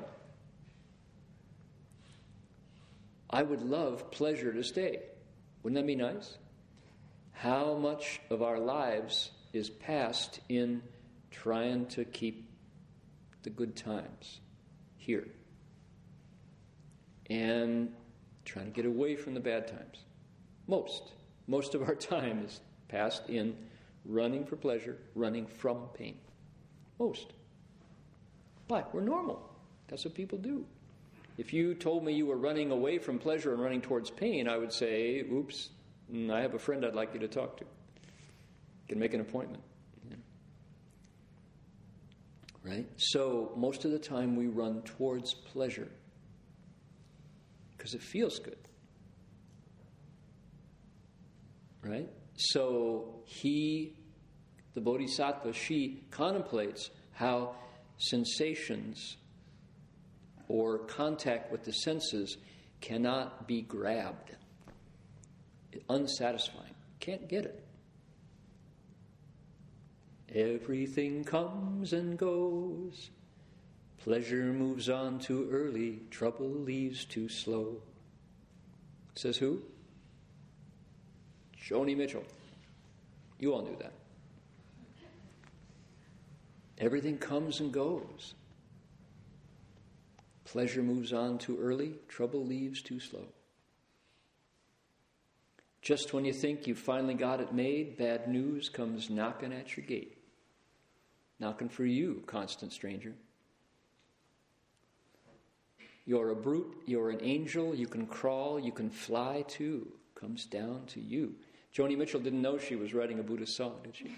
S1: I would love pleasure to stay. Wouldn't that be nice? How much of our lives is passed in trying to keep the good times here and trying to get away from the bad times? Most. Most of our time is passed in running for pleasure, running from pain. Most. But we're normal. That's what people do. If you told me you were running away from pleasure and running towards pain, I would say, oops, mm, I have a friend I'd like you to talk to. Can make an appointment. Yeah. Right? So, most of the time we run towards pleasure because it feels good. Right? So, he, the Bodhisattva, she contemplates how sensations or contact with the senses cannot be grabbed. Unsatisfying. Can't get it. Everything comes and goes. Pleasure moves on too early, trouble leaves too slow. Says who? Joni Mitchell. You all knew that. Everything comes and goes. Pleasure moves on too early, trouble leaves too slow. Just when you think you've finally got it made, bad news comes knocking at your gate. Knocking for you, constant stranger. You're a brute, you're an angel, you can crawl, you can fly too. Comes down to you. Joni Mitchell didn't know she was writing a Buddhist song, did she?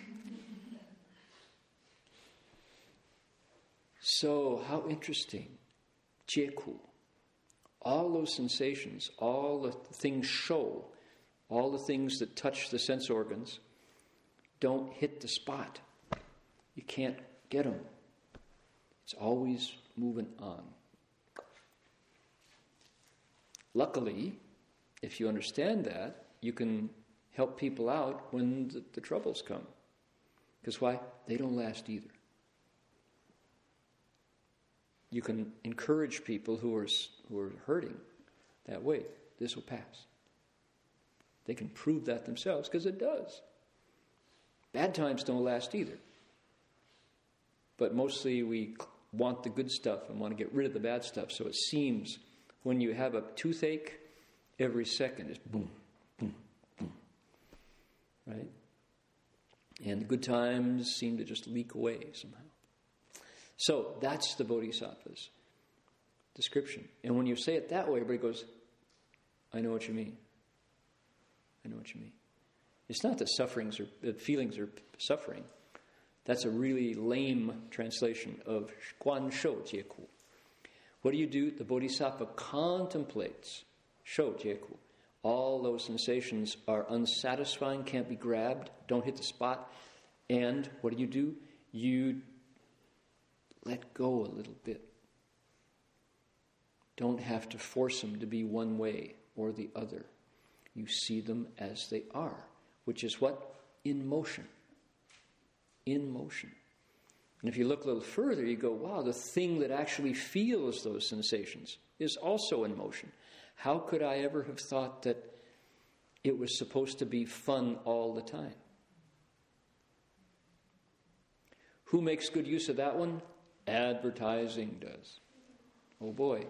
S1: so, how interesting jieku. All those sensations, all the things shou, all the things that touch the sense organs, don't hit the spot. You can't get them. It's always moving on. Luckily, if you understand that, you can help people out when the, the troubles come. Because why? They don't last either you can encourage people who are, who are hurting that way. This will pass. They can prove that themselves because it does. Bad times don't last either. But mostly we want the good stuff and want to get rid of the bad stuff. So it seems when you have a toothache, every second is boom, boom, boom. Right? And the good times seem to just leak away somehow. So that's the Bodhisattva's description. And when you say it that way, everybody goes, I know what you mean. I know what you mean. It's not that sufferings or feelings are suffering. That's a really lame translation of Guan Shou Jieku. What do you do? The Bodhisattva contemplates Shou Jieku. All those sensations are unsatisfying, can't be grabbed, don't hit the spot. And what do you do? You let go a little bit. Don't have to force them to be one way or the other. You see them as they are, which is what? In motion. In motion. And if you look a little further, you go, wow, the thing that actually feels those sensations is also in motion. How could I ever have thought that it was supposed to be fun all the time? Who makes good use of that one? Advertising does. Oh boy.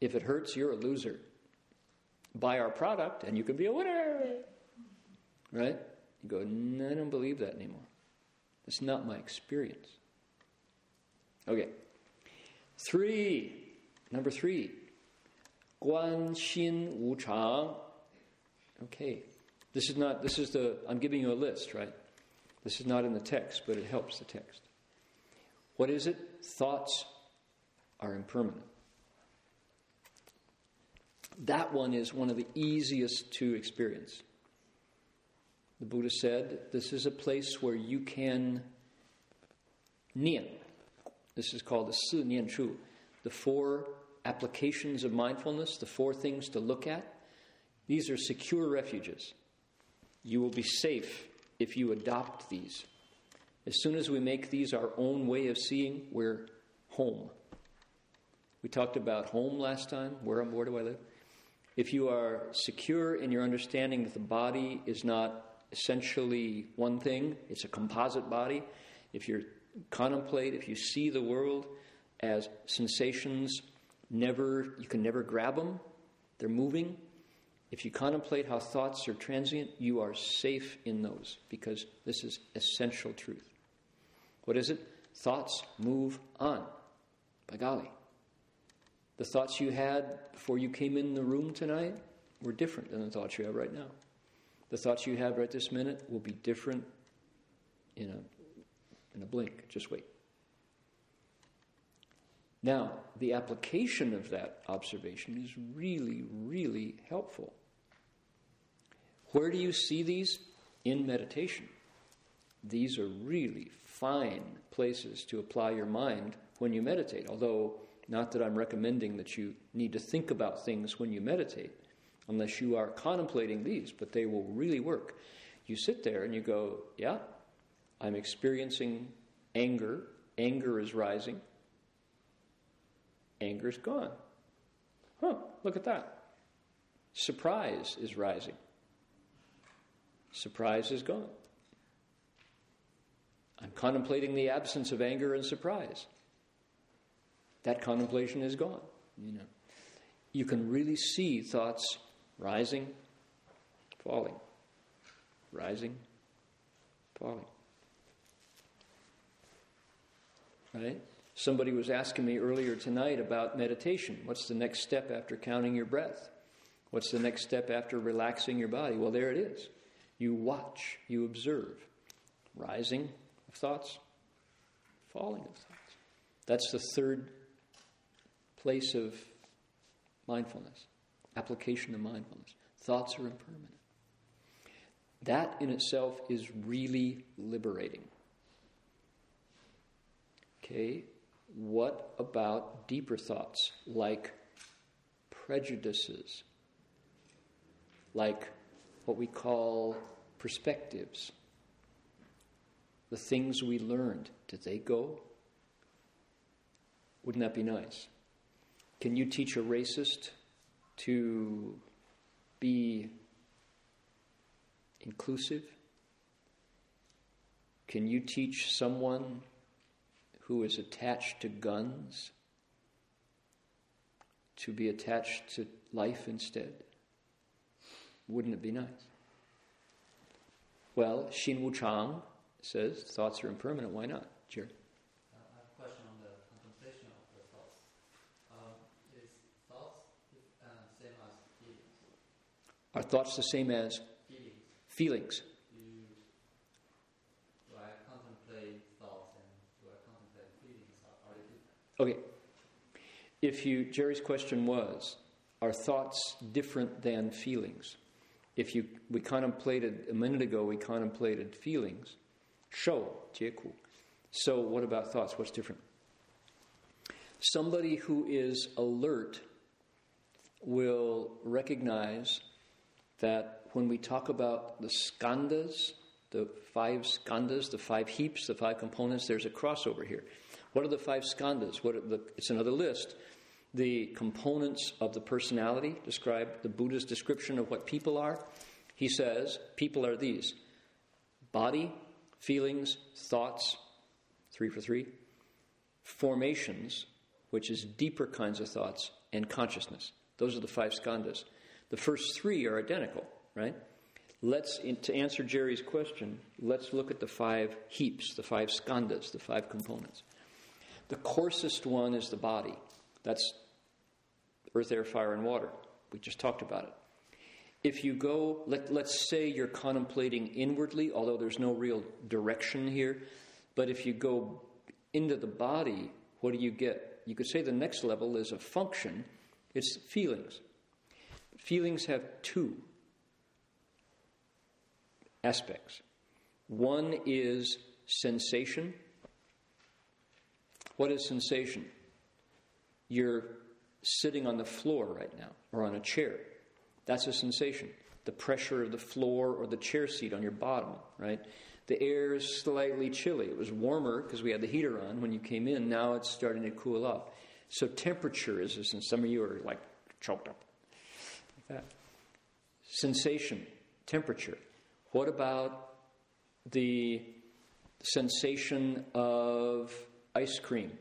S1: If it hurts, you're a loser. Buy our product and you can be a winner. Right? You go, no, I don't believe that anymore. It's not my experience. Okay. Three. Number three. Guan Xin Wu Chang. Okay. This is not, this is the, I'm giving you a list, right? This is not in the text, but it helps the text. What is it? Thoughts are impermanent. That one is one of the easiest to experience. The Buddha said this is a place where you can nian. This is called the Si Nian Chu. The four applications of mindfulness, the four things to look at. These are secure refuges. You will be safe if you adopt these. As soon as we make these our own way of seeing, we're home. We talked about home last time. Where, where do I live? If you are secure in your understanding that the body is not essentially one thing, it's a composite body. If you contemplate, if you see the world as sensations, never you can never grab them, they're moving. If you contemplate how thoughts are transient, you are safe in those because this is essential truth. What is it? Thoughts move on. By golly. The thoughts you had before you came in the room tonight were different than the thoughts you have right now. The thoughts you have right this minute will be different in a, in a blink. Just wait. Now, the application of that observation is really, really helpful. Where do you see these? In meditation. These are really fine places to apply your mind when you meditate, although, not that I'm recommending that you need to think about things when you meditate unless you are contemplating these, but they will really work. You sit there and you go, Yeah, I'm experiencing anger. Anger is rising. Anger's gone. Huh, look at that. Surprise is rising. Surprise is gone. I'm contemplating the absence of anger and surprise. That contemplation is gone. You know, you can really see thoughts rising, falling, rising, falling. Right? Somebody was asking me earlier tonight about meditation. What's the next step after counting your breath? What's the next step after relaxing your body? Well, there it is. You watch, you observe. Rising of thoughts, falling of thoughts. That's the third place of mindfulness application of mindfulness. Thoughts are impermanent. That in itself is really liberating. Okay, what about deeper thoughts like prejudices, like what we call perspectives? The things we learned, did they go? Wouldn't that be nice? Can you teach a racist to be inclusive? Can you teach someone who is attached to guns to be attached to life instead? Wouldn't it be nice? Well, Xin Wu Chang says thoughts are impermanent. Why not? Jerry? Are thoughts the same as
S2: feelings? feelings?
S1: You,
S2: do I contemplate thoughts and do I contemplate feelings? Are they
S1: different? Okay. If you, Jerry's question was, are thoughts different than feelings? If you, we contemplated, a minute ago, we contemplated feelings. Shou, jieku. So, what about thoughts? What's different? Somebody who is alert will recognize that when we talk about the skandhas, the five skandhas, the five heaps, the five components, there's a crossover here. What are the five skandhas? What the, it's another list. The components of the personality describe the Buddha's description of what people are. He says people are these body, feelings, thoughts, three for three, formations, which is deeper kinds of thoughts, and consciousness. Those are the five skandhas. The first three are identical, right? Let's, to answer Jerry's question, let's look at the five heaps, the five skandhas, the five components. The coarsest one is the body. That's earth, air, fire, and water. We just talked about it. If you go, let, let's say you're contemplating inwardly, although there's no real direction here, but if you go into the body, what do you get? You could say the next level is a function, it's feelings. Feelings have two aspects. One is sensation. What is sensation? You're sitting on the floor right now or on a chair. That's a sensation. The pressure of the floor or the chair seat on your bottom, right? The air is slightly chilly. It was warmer because we had the heater on when you came in. Now it's starting to cool off. So temperature is, and some of you are like choked up. That. Sensation, temperature. What about the sensation of ice cream?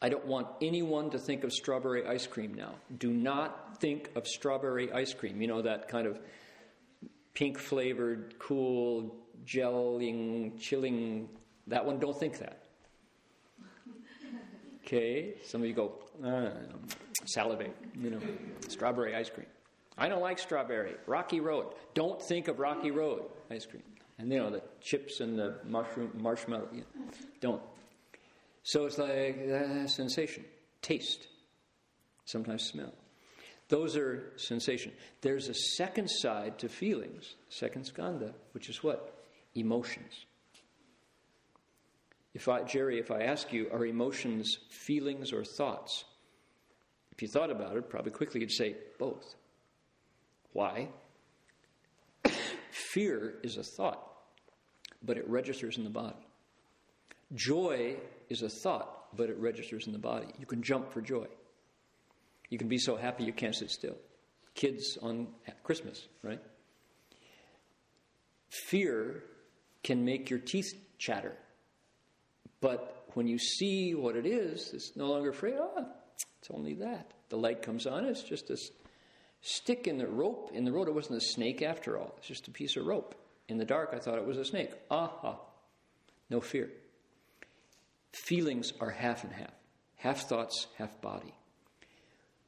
S1: I don't want anyone to think of strawberry ice cream now. Do not think of strawberry ice cream. You know, that kind of pink flavored, cool, gelling, chilling. That one, don't think that. Okay? Some of you go, uh, salivate, you know, strawberry ice cream. I don't like strawberry. Rocky Road. Don't think of Rocky Road ice cream. And you know, the chips and the mushroom, marshmallow. You know, don't. So it's like uh, sensation, taste, sometimes smell. Those are sensation. There's a second side to feelings, second skandha, which is what? Emotions. If I, Jerry, if I ask you, are emotions feelings or thoughts? If you thought about it, probably quickly you'd say both. Why? Fear is a thought, but it registers in the body. Joy is a thought, but it registers in the body. You can jump for joy. You can be so happy you can't sit still. Kids on Christmas, right? Fear can make your teeth chatter. But when you see what it is, it's no longer afraid. Oh, it's only that. The light comes on, it's just a stick in the rope. In the road, it wasn't a snake after all, it's just a piece of rope. In the dark, I thought it was a snake. Aha. No fear. Feelings are half and half half thoughts, half body.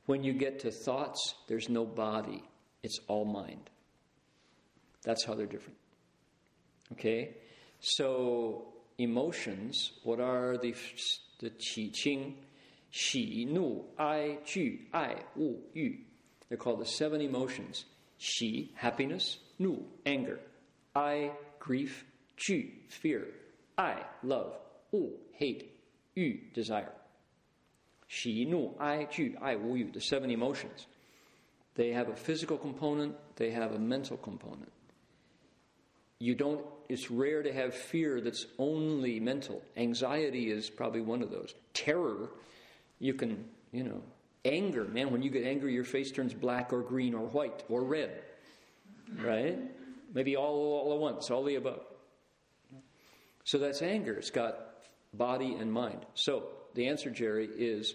S1: When you get to thoughts, there's no body, it's all mind. That's how they're different. Okay? So, emotions, what are the, the qi, qing, xi, nu, ai, ju, ai, wu, yu? They're called the seven emotions. Xi, happiness, nu, anger, ai, grief, ju, fear, ai, love, wu, hate, yu, desire. Xi, nu, ai, ju, ai, wu, yu, the seven emotions. They have a physical component, they have a mental component. You don't, it's rare to have fear that's only mental. Anxiety is probably one of those. Terror, you can, you know, anger, man, when you get angry, your face turns black or green or white or red, right? Maybe all, all at once, all the above. So that's anger. It's got body and mind. So the answer, Jerry, is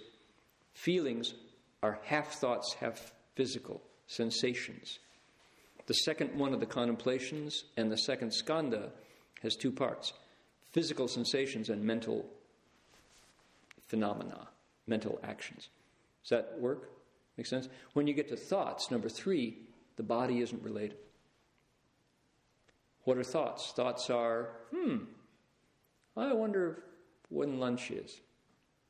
S1: feelings are half thoughts, half physical sensations. The second one of the contemplations and the second skandha has two parts physical sensations and mental phenomena, mental actions. Does that work? Make sense? When you get to thoughts, number three, the body isn't related. What are thoughts? Thoughts are, hmm, I wonder when lunch is.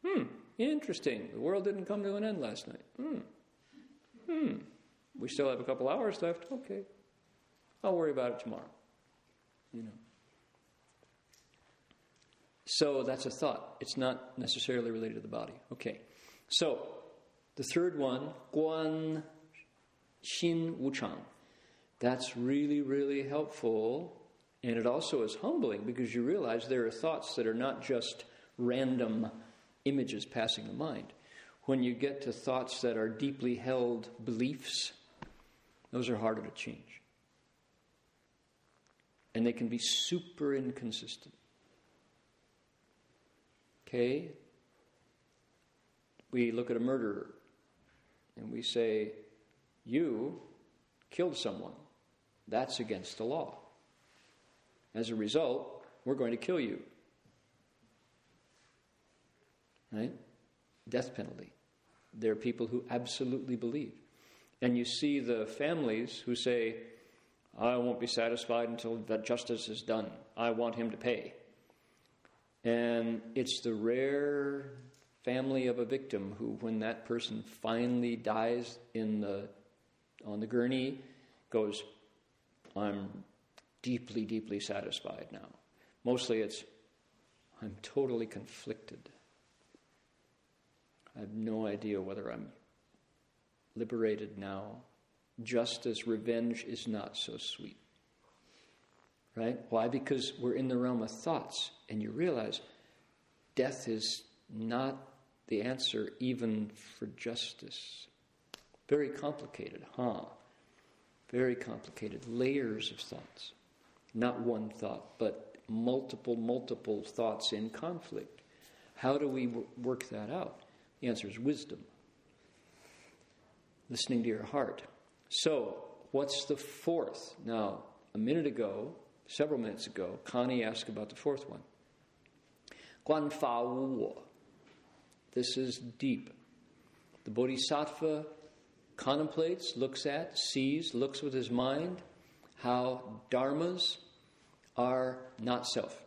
S1: Hmm, interesting. The world didn't come to an end last night. Hmm. Hmm. We still have a couple hours left. Okay. I'll worry about it tomorrow. You know. So that's a thought. It's not necessarily related to the body. Okay. So the third one, Guan Xin wuchang. That's really, really helpful and it also is humbling because you realize there are thoughts that are not just random images passing the mind. When you get to thoughts that are deeply held beliefs, those are harder to change. and they can be super inconsistent. Okay? We look at a murderer and we say, You killed someone. That's against the law. As a result, we're going to kill you. Right? Death penalty. There are people who absolutely believe. And you see the families who say, I won't be satisfied until that justice is done. I want him to pay. And it's the rare family of a victim who, when that person finally dies in the, on the gurney, goes, I'm deeply, deeply satisfied now. Mostly it's, I'm totally conflicted. I have no idea whether I'm liberated now, Justice, revenge is not so sweet. Right? Why? Because we're in the realm of thoughts, and you realize death is not the answer even for justice. Very complicated, huh? Very complicated. Layers of thoughts. Not one thought, but multiple, multiple thoughts in conflict. How do we work that out? The answer is wisdom. Listening to your heart. So, what's the fourth? Now, a minute ago, several minutes ago, Connie asked about the fourth one. Guan Fa Wu This is deep. The Bodhisattva contemplates, looks at, sees, looks with his mind how dharmas are not self.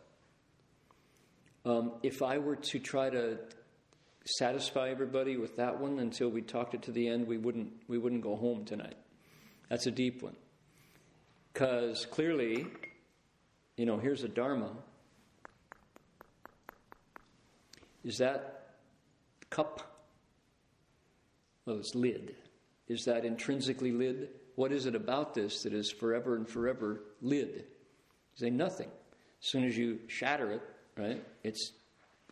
S1: Um, if I were to try to satisfy everybody with that one until we talked it to the end, we wouldn't we wouldn't go home tonight. That's a deep one. Because clearly, you know, here's a dharma. Is that cup? Well, it's lid. Is that intrinsically lid? What is it about this that is forever and forever lid? Say nothing. As soon as you shatter it, right, it's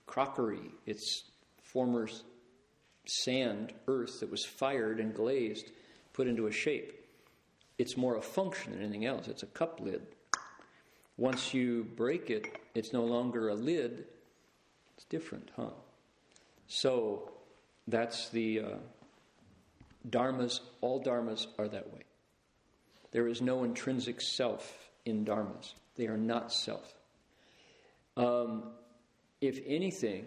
S1: crockery, it's former sand, earth that was fired and glazed, put into a shape. It's more a function than anything else. It's a cup lid. Once you break it, it's no longer a lid. It's different, huh? So that's the uh, dharmas. All dharmas are that way. There is no intrinsic self in dharmas. They are not self. Um, if anything,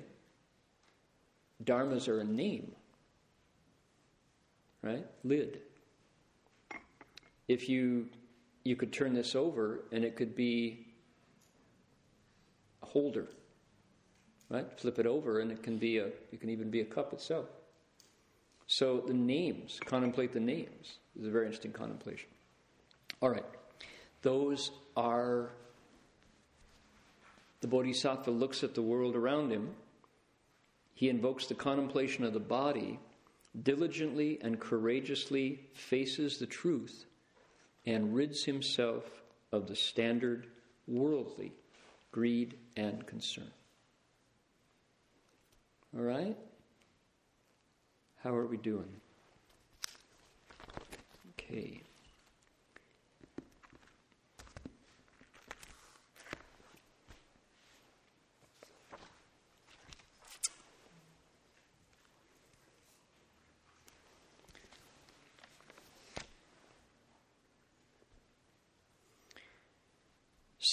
S1: dharmas are a name, right? Lid. If you you could turn this over and it could be a holder, right? Flip it over and it can be a it can even be a cup itself. So the names, contemplate the names, is a very interesting contemplation. All right, those are the Bodhisattva looks at the world around him he invokes the contemplation of the body, diligently and courageously faces the truth, and rids himself of the standard worldly greed and concern. All right? How are we doing? Okay.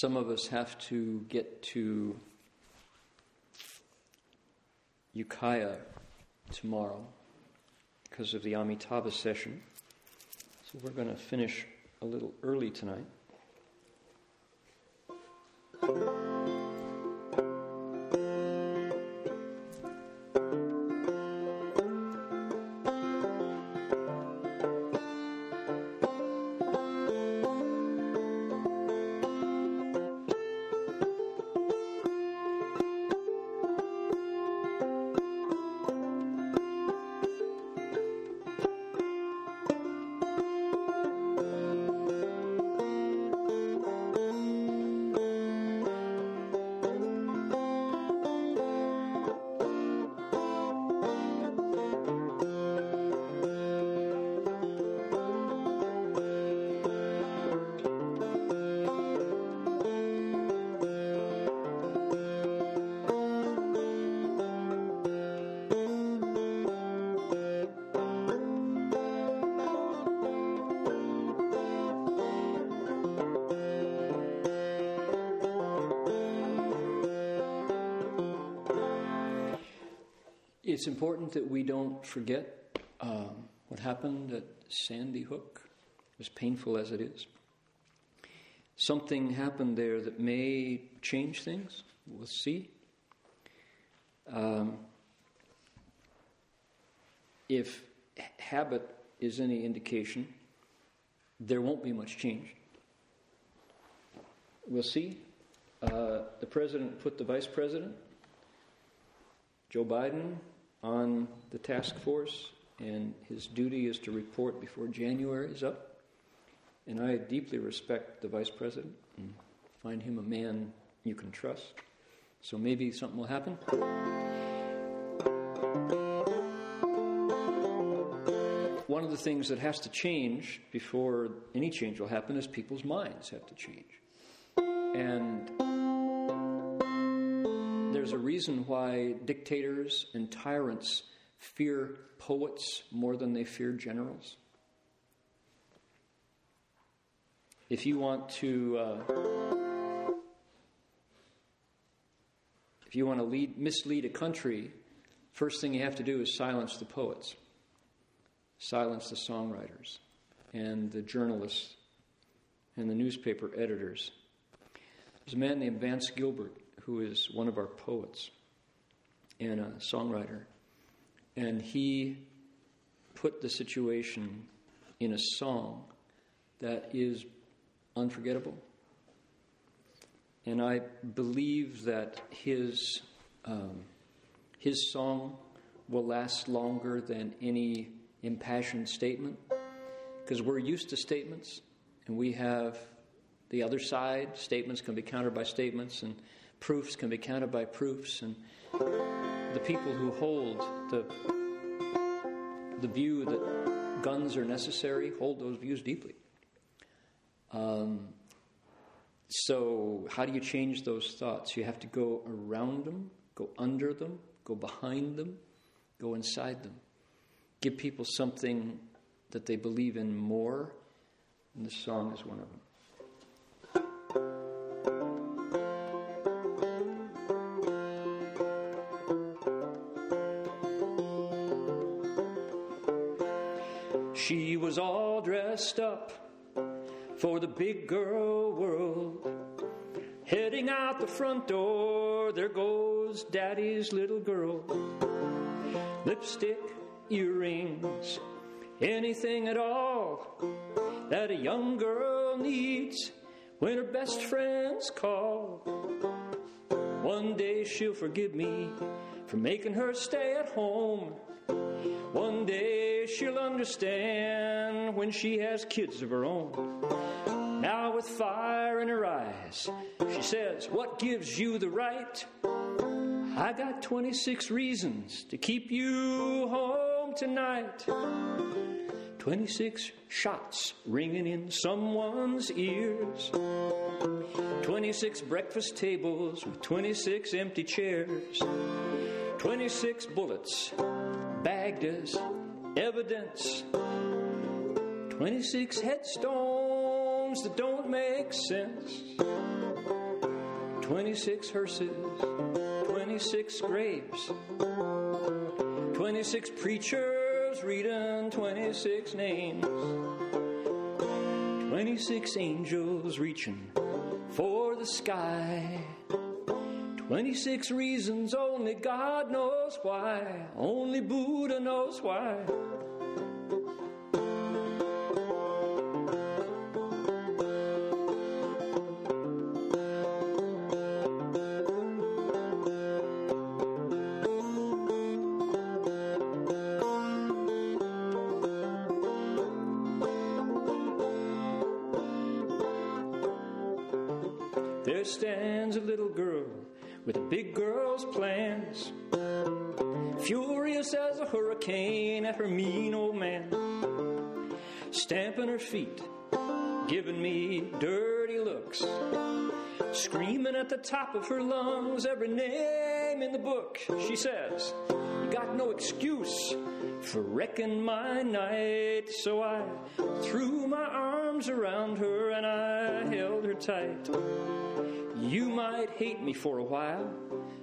S1: Some of us have to get to Ukiah tomorrow because of the Amitabha session. So we're going to finish a little early tonight. It's important that we don't forget um, what happened at Sandy Hook, as painful as it is. Something happened there that may change things. We'll see. Um, if habit is any indication, there won't be much change. We'll see. Uh, the president put the vice president, Joe Biden, on the task force, and his duty is to report before January is up. And I deeply respect the vice president and find him a man you can trust. So maybe something will happen. One of the things that has to change before any change will happen is people's minds have to change. And there's a reason why dictators and tyrants fear poets more than they fear generals. If you want to, uh, if you want to lead, mislead a country, first thing you have to do is silence the poets, silence the songwriters, and the journalists, and the newspaper editors. There's a man named Vance Gilbert who is one of our poets and a songwriter, and he put the situation in a song that is unforgettable. And I believe that his, um, his song will last longer than any impassioned statement because we're used to statements and we have the other side. Statements can be countered by statements, and proofs can be countered by proofs. And the people who hold the, the view that guns are necessary hold those views deeply. Um, so, how do you change those thoughts? You have to go around them, go under them, go behind them, go inside them. Give people something that they believe in more, and this song is one of them. Big girl world. Heading out the front door, there goes daddy's little girl. Lipstick, earrings, anything at all that a young girl needs when her best friends call. One day she'll forgive me for making her stay at home. One day she'll understand when she has kids of her own. With fire in her eyes, she says, What gives you the right? I got 26 reasons to keep you home tonight. 26 shots ringing in someone's ears. 26 breakfast tables with 26 empty chairs. 26 bullets bagged as evidence. 26 headstones that don't make sense. 26 hearses, 26 graves, 26 preachers reading 26 names, 26 angels reaching for the sky. 26 reasons, only God knows why, only Buddha knows why. The top of her lungs every name in the book. She says, You got no excuse for wrecking my night. So I threw my arms around her and I held her tight. You might hate me for a while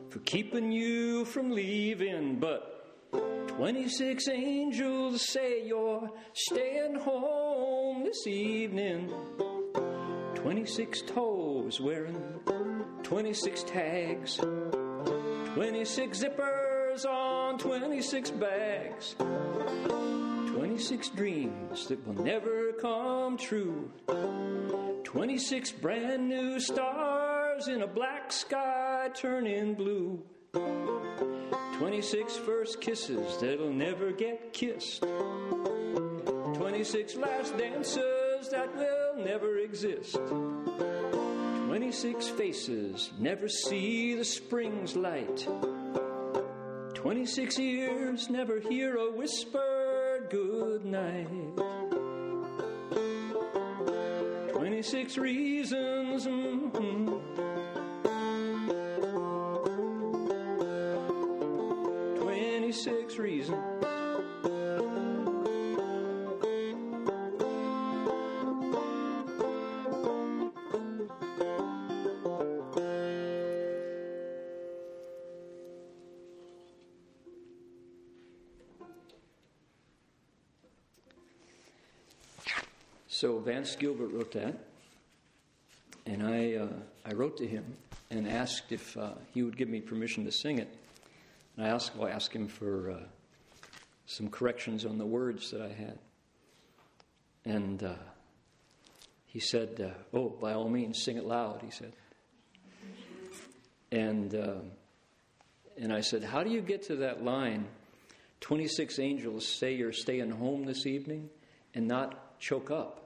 S1: for keeping you from leaving, but 26 angels say you're staying home this evening. 26 toes wearing 26 tags. 26 zippers on 26 bags. 26 dreams that will never come true. 26 brand new stars in a black sky turning blue. 26 first kisses that'll never get kissed. 26 last dances that will never exist. 26 faces never see the spring's light. 26 ears never hear a whispered good night. 26 reasons. Mm-hmm. 26 reasons. Vance Gilbert wrote that, and I, uh, I wrote to him and asked if uh, he would give me permission to sing it. And I I asked him for uh, some corrections on the words that I had. And uh, he said, uh, Oh, by all means, sing it loud, he said. And, uh, and I said, How do you get to that line, 26 angels say you're staying home this evening, and not choke up?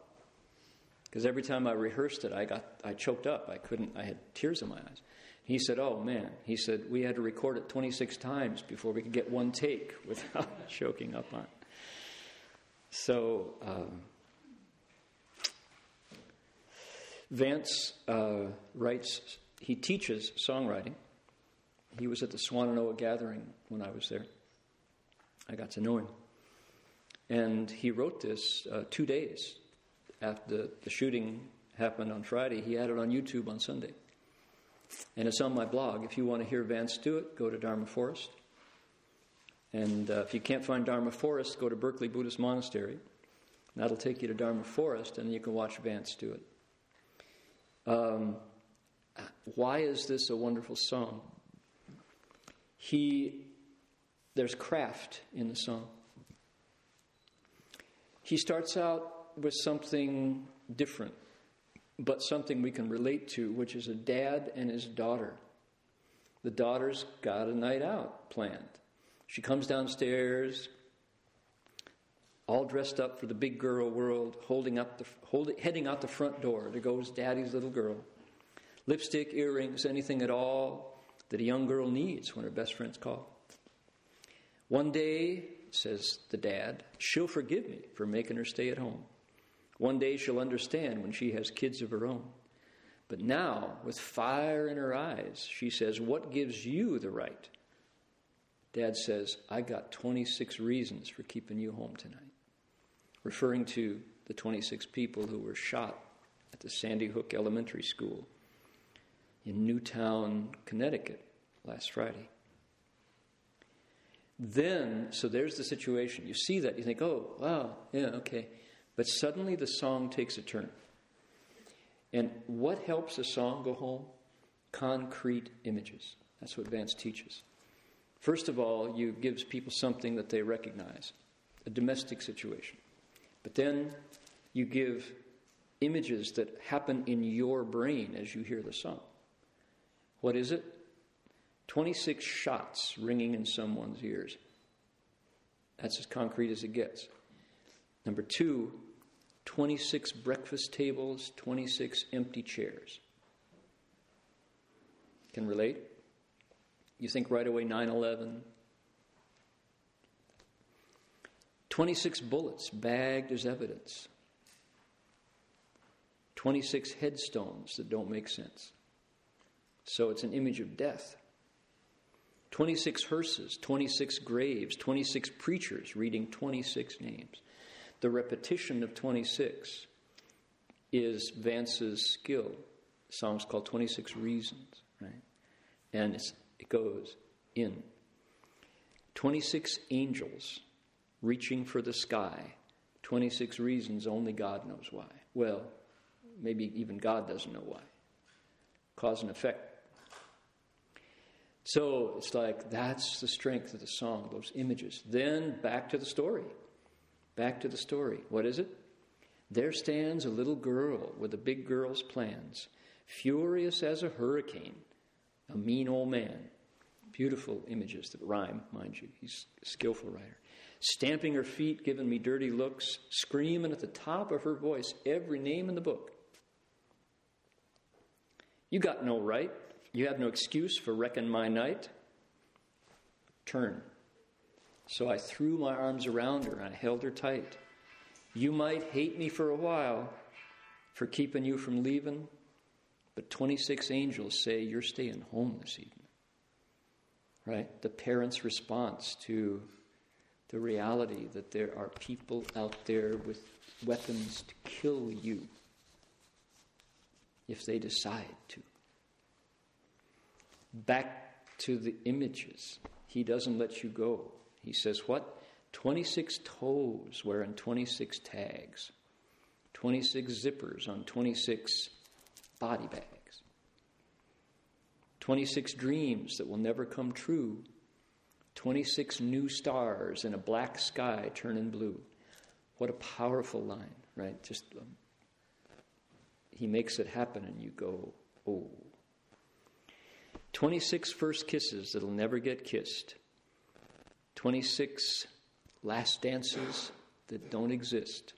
S1: Because every time I rehearsed it, I got I choked up. I couldn't. I had tears in my eyes. He said, "Oh man," he said, "we had to record it 26 times before we could get one take without choking up on." It. So um, Vance uh, writes. He teaches songwriting. He was at the Swannanoa gathering when I was there. I got to know him, and he wrote this uh, two days after the, shooting happened on Friday, he had it on YouTube on Sunday. And it's on my blog. If you want to hear Vance it, go to Dharma Forest. And uh, if you can't find Dharma Forest, go to Berkeley Buddhist Monastery. That'll take you to Dharma Forest, and you can watch Vance it. Um, why is this a wonderful song? He, there's craft in the song. He starts out with something different, but something we can relate to, which is a dad and his daughter. The daughter's got a night out planned. She comes downstairs, all dressed up for the big girl world, holding up the, hold, heading out the front door. There goes daddy's little girl. Lipstick, earrings, anything at all that a young girl needs when her best friends call. One day, says the dad, she'll forgive me for making her stay at home. One day she'll understand when she has kids of her own. But now, with fire in her eyes, she says, What gives you the right? Dad says, I got 26 reasons for keeping you home tonight. Referring to the 26 people who were shot at the Sandy Hook Elementary School in Newtown, Connecticut last Friday. Then, so there's the situation. You see that, you think, oh, wow, yeah, okay. But suddenly the song takes a turn. And what helps a song go home? Concrete images. That's what Vance teaches. First of all, you gives people something that they recognize, a domestic situation. But then you give images that happen in your brain as you hear the song. What is it? 26 shots ringing in someone's ears. That's as concrete as it gets. Number two, 26 breakfast tables, 26 empty chairs. Can relate? You think right away 9 11. 26 bullets bagged as evidence. 26 headstones that don't make sense. So it's an image of death. 26 hearses, 26 graves, 26 preachers reading 26 names. The repetition of 26 is Vance's skill. The song's called 26 Reasons, right? And it goes in. 26 angels reaching for the sky. 26 reasons only God knows why. Well, maybe even God doesn't know why. Cause and effect. So it's like that's the strength of the song, those images. Then back to the story. Back to the story. What is it? There stands a little girl with a big girl's plans, furious as a hurricane, a mean old man. Beautiful images that rhyme, mind you. He's a skillful writer. Stamping her feet, giving me dirty looks, screaming at the top of her voice every name in the book. You got no right. You have no excuse for wrecking my night. Turn. So I threw my arms around her and I held her tight. You might hate me for a while for keeping you from leaving, but 26 angels say you're staying home this evening. Right? The parent's response to the reality that there are people out there with weapons to kill you if they decide to. Back to the images. He doesn't let you go. He says, What? 26 toes wearing 26 tags, 26 zippers on 26 body bags, 26 dreams that will never come true, 26 new stars in a black sky turning blue. What a powerful line, right? Just um, he makes it happen, and you go, oh. 26 first kisses that'll never get kissed. 26 last dances that don't exist.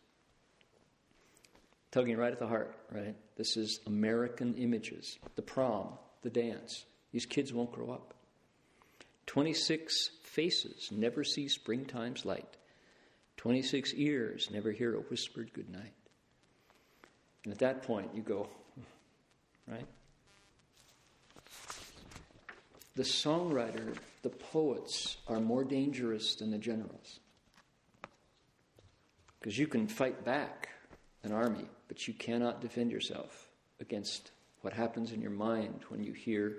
S1: Tugging right at the heart, right? This is American images. The prom, the dance. These kids won't grow up. 26 faces never see springtime's light. 26 ears never hear a whispered goodnight. And at that point, you go, right? The songwriter, the poets are more dangerous than the generals. Because you can fight back an army, but you cannot defend yourself against what happens in your mind when you hear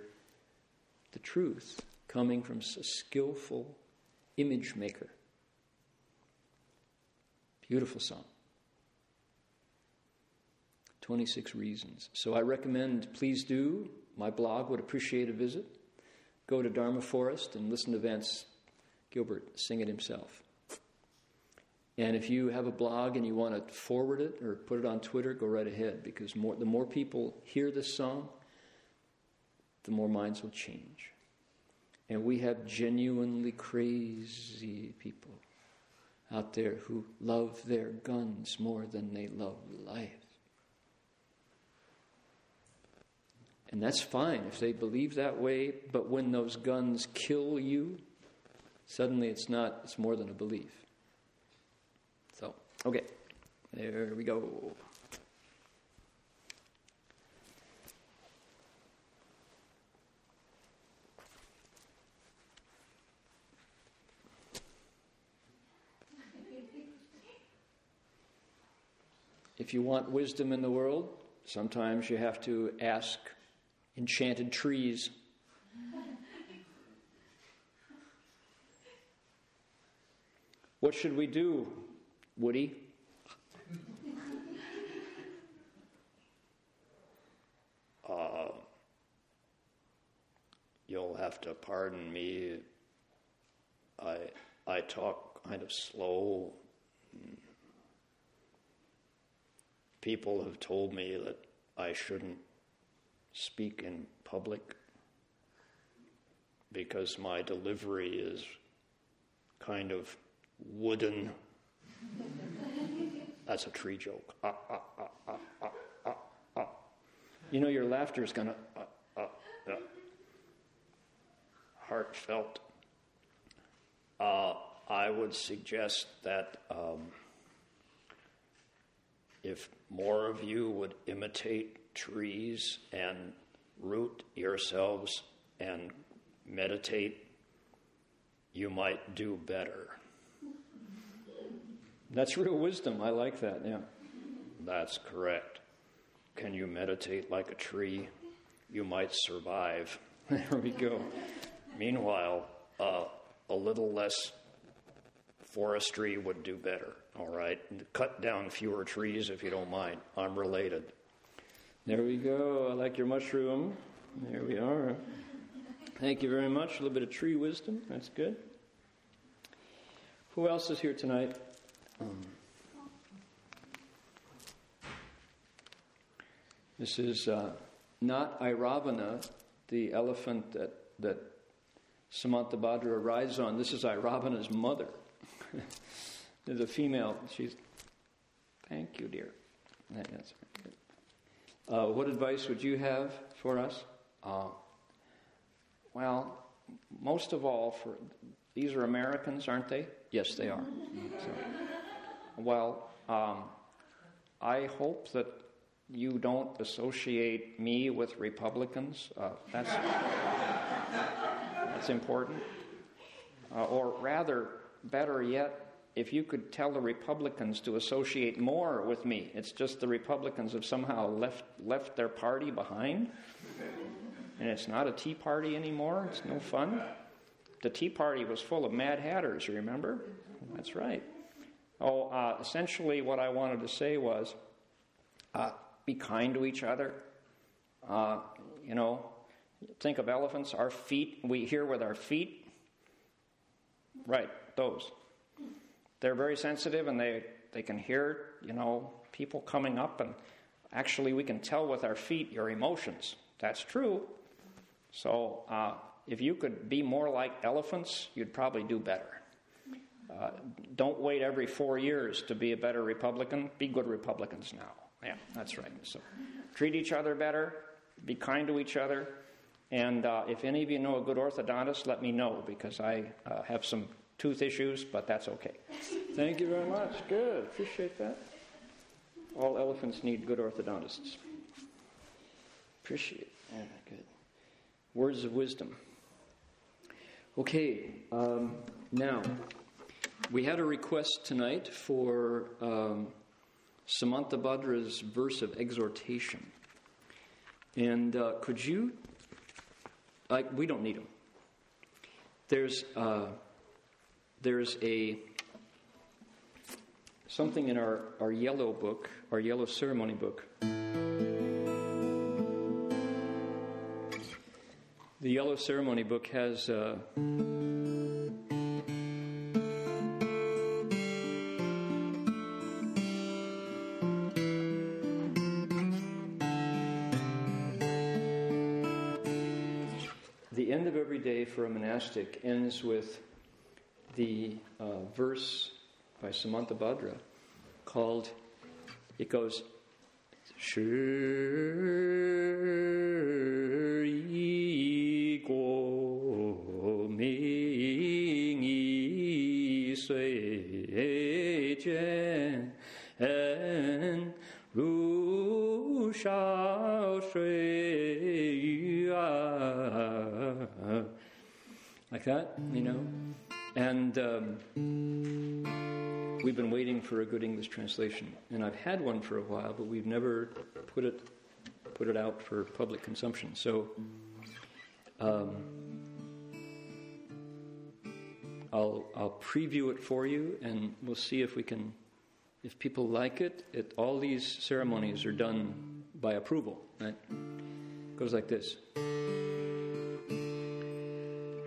S1: the truth coming from a skillful image maker. Beautiful song. 26 reasons. So I recommend, please do. My blog would appreciate a visit. Go to Dharma Forest and listen to Vance Gilbert sing it himself. And if you have a blog and you want to forward it or put it on Twitter, go right ahead because more, the more people hear this song, the more minds will change. And we have genuinely crazy people out there who love their guns more than they love life. And that's fine if they believe that way, but when those guns kill you, suddenly it's not, it's more than a belief. So, okay, there we go. If you want wisdom in the world, sometimes you have to ask enchanted trees. What should we do Woody? uh, you'll have to pardon me. I, I talk kind of slow. People have told me that I shouldn't speak in public because my delivery is kind of wooden. That's a tree joke. Ah, ah, ah. You know, your laughter is going to, heartfelt. Uh, I would suggest that um, if more of you would imitate trees and root yourselves and meditate, you might do better. That's real wisdom. I like that, yeah. That's correct. Can you meditate like a tree? You might survive. there we go. Meanwhile, uh,
S3: a little less forestry would do better, all right? Cut down fewer trees if you don't mind. I'm related.
S1: There we go. I like your mushroom. There we are. Thank you very much. A little bit of tree wisdom. That's good. Who else is here tonight? Um, this is uh, not Airavana, the elephant that, that Samantabhadra rides on. This is Airavana's mother. There's a female. She's. Thank you, dear. That's uh, what advice would you have for us? Uh, well, most of all, for these are Americans, aren't they? Yes, they are. So, well, um, I hope that you don't associate me with Republicans. Uh, that's that's important. Uh, or rather, better yet, if you could tell the Republicans to associate more with me. It's just the Republicans have somehow left left their party behind. And it's not a Tea Party anymore. It's no fun. The Tea Party was full of Mad Hatters, you remember? That's right. Oh, uh, essentially, what I wanted to say was uh, be kind to each other. Uh, you know, think of elephants, our feet, we hear with our feet. Right, those. They're very sensitive and they, they can hear, you know, people coming up, and actually, we can tell with our feet your emotions. That's true. So, uh, if you could be more like elephants, you'd probably do better. Uh, don't wait every four years to be a better Republican. Be good Republicans now. Yeah, that's right. So treat each other better, be kind to each other, and uh, if any of you know a good orthodontist, let me know because I uh, have some tooth issues, but that's okay. Thank you very much. Good. Appreciate that. All elephants need good orthodontists. Appreciate it. Yeah, good. Words of wisdom. Okay, um, now, we had a request tonight for um, Samantabhadra's verse of exhortation. And uh, could you, like, we don't need them. There's, uh, there's a, something in our, our yellow book, our yellow ceremony book. The Yellow Ceremony book has uh, the end of every day for a monastic ends with the uh, verse by Samantabhadra called, it goes, Sh and Rusha like that, you know. And um, we've been waiting for a good English translation, and I've had one for a while, but we've never put it put it out for public consumption. So. Um, I'll, I'll preview it for you and we'll see if we can, if people like it. it all these ceremonies are done by approval, right? It goes like this.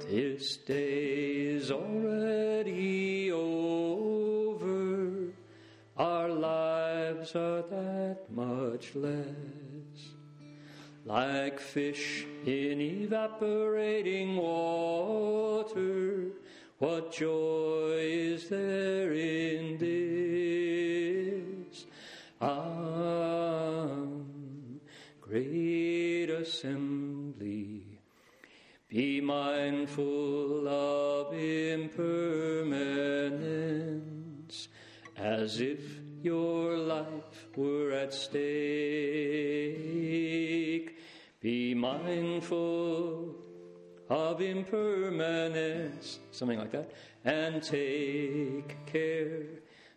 S1: This day's already over, our lives are that much less. Like fish in evaporating water, what joy is there in this? Ah, great assembly be mindful of impermanence, as if your life were at stake. Be mindful of impermanence, something like that, and take care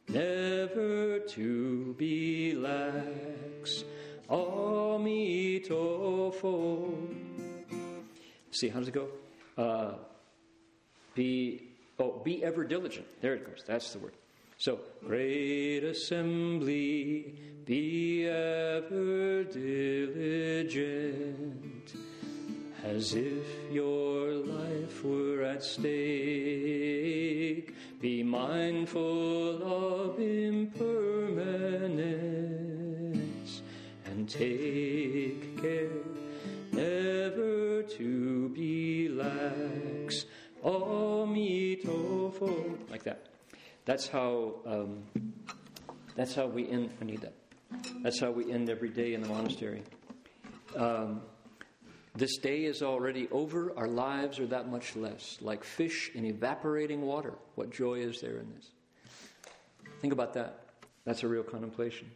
S1: never to be lax. Amitofo. See, how does it go? Uh, be Oh, be ever diligent. There it goes. That's the word. So, great assembly, be ever diligent, as if your life were at stake. Be mindful of impermanence, and take care never to be lax. Amitofo. Like that. That's how. Um, that's how we end. I need that. That's how we end every day in the monastery. Um, this day is already over. Our lives are that much less. Like fish in evaporating water. What joy is there in this? Think about that. That's a real contemplation.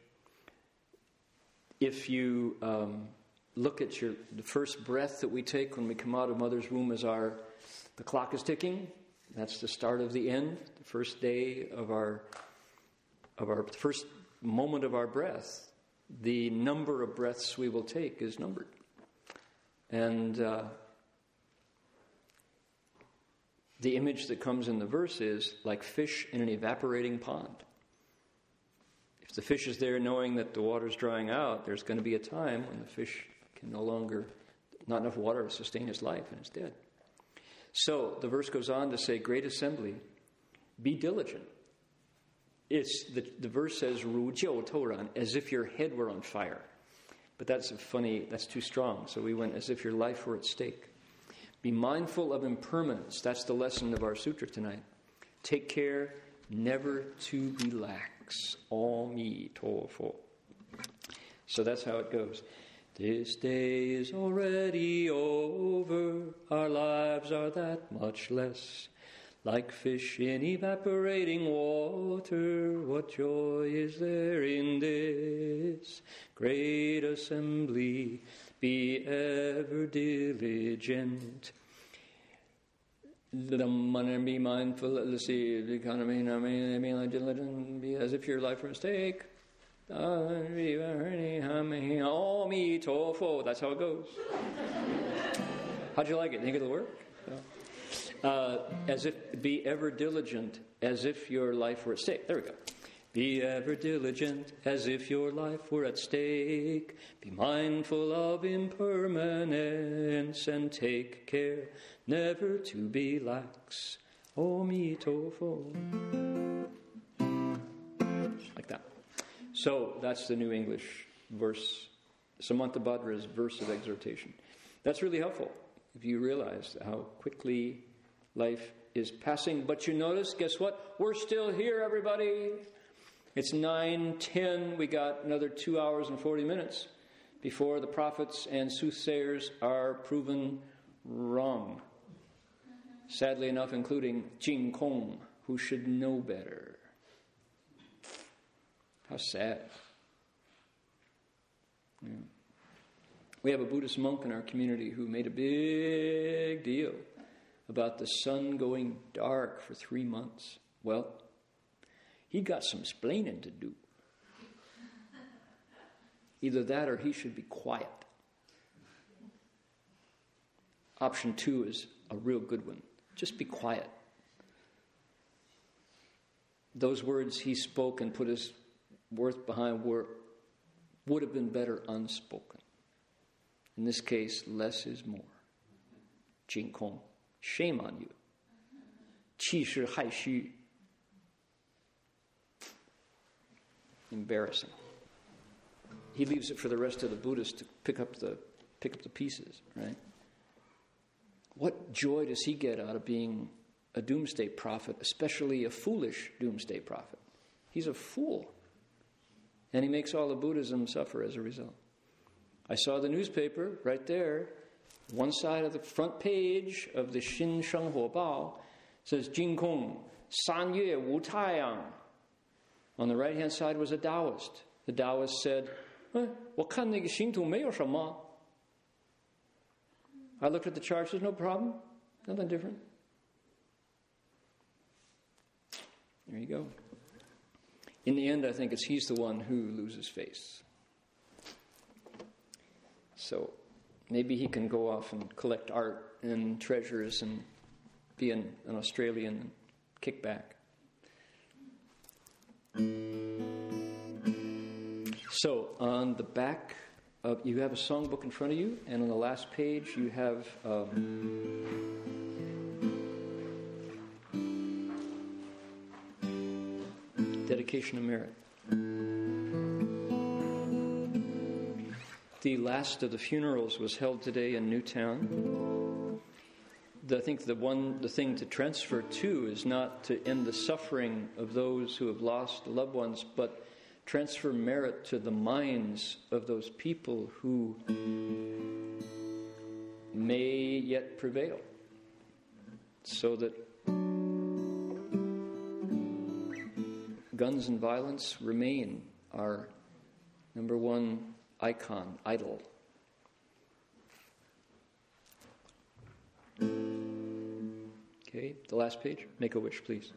S1: If you um, look at your the first breath that we take when we come out of mother's womb as our the clock is ticking. That's the start of the end, the first day of our of our first moment of our breath. The number of breaths we will take is numbered, and uh, the image that comes in the verse is like fish in an evaporating pond. If the fish is there knowing that the water's drying out, there's going to be a time when the fish can no longer, not enough water to sustain his life and is dead. So the verse goes on to say, Great assembly, be diligent. It's the, the verse says, Ru toran, as if your head were on fire. But that's a funny, that's too strong. So we went as if your life were at stake. Be mindful of impermanence. That's the lesson of our sutra tonight. Take care never to relax. Amitofo. So that's how it goes. This day is already over, our lives are that much less. Like fish in evaporating water, what joy is there in this great assembly? Be ever diligent. Let them be mindful, let's see, economy, I mean, I mean, diligent, be as if your life were a stake. That's how it goes. How'd you like it? Think it'll work? Uh, as if be ever diligent, as if your life were at stake. There we go. Be ever diligent, as if your life were at stake. Be mindful of impermanence, and take care never to be lax. Omitofo. Like that. So that's the New English verse, Samantabhadra's verse of exhortation. That's really helpful if you realize how quickly life is passing. But you notice, guess what? We're still here, everybody. It's 9:10. We got another 2 hours and 40 minutes before the prophets and soothsayers are proven wrong. Sadly enough, including Jing Kong, who should know better. How sad. Yeah. We have a Buddhist monk in our community who made a big deal about the sun going dark for three months. Well, he got some splaining to do. Either that or he should be quiet. Option two is a real good one. Just be quiet. Those words he spoke and put his worth behind were, would have been better unspoken. In this case, less is more. Jing Kong, shame on you. Qi shi hai xu. Embarrassing. He leaves it for the rest of the Buddhists to pick up the pick up the pieces, right? What joy does he get out of being a doomsday prophet, especially a foolish doomsday prophet? He's a fool. And he makes all of Buddhism suffer as a result. I saw the newspaper right there, one side of the front page of the Xin Sheng Huo Bao says Jing Kong, San Yue Wu Taiyang. On the right hand side was a Taoist. The Taoist said, eh, I looked at the chart, there's no problem, nothing different. There you go. In the end, I think it's he's the one who loses face. So maybe he can go off and collect art and treasures and be an, an Australian and kick back. So, on the back, of, you have a songbook in front of you, and on the last page, you have. Um, dedication of merit. The last of the funerals was held today in Newtown. I think the one the thing to transfer to is not to end the suffering of those who have lost loved ones, but transfer merit to the minds of those people who may yet prevail, so that guns and violence remain our number one icon, idol. Okay, the last page. Make a wish, please.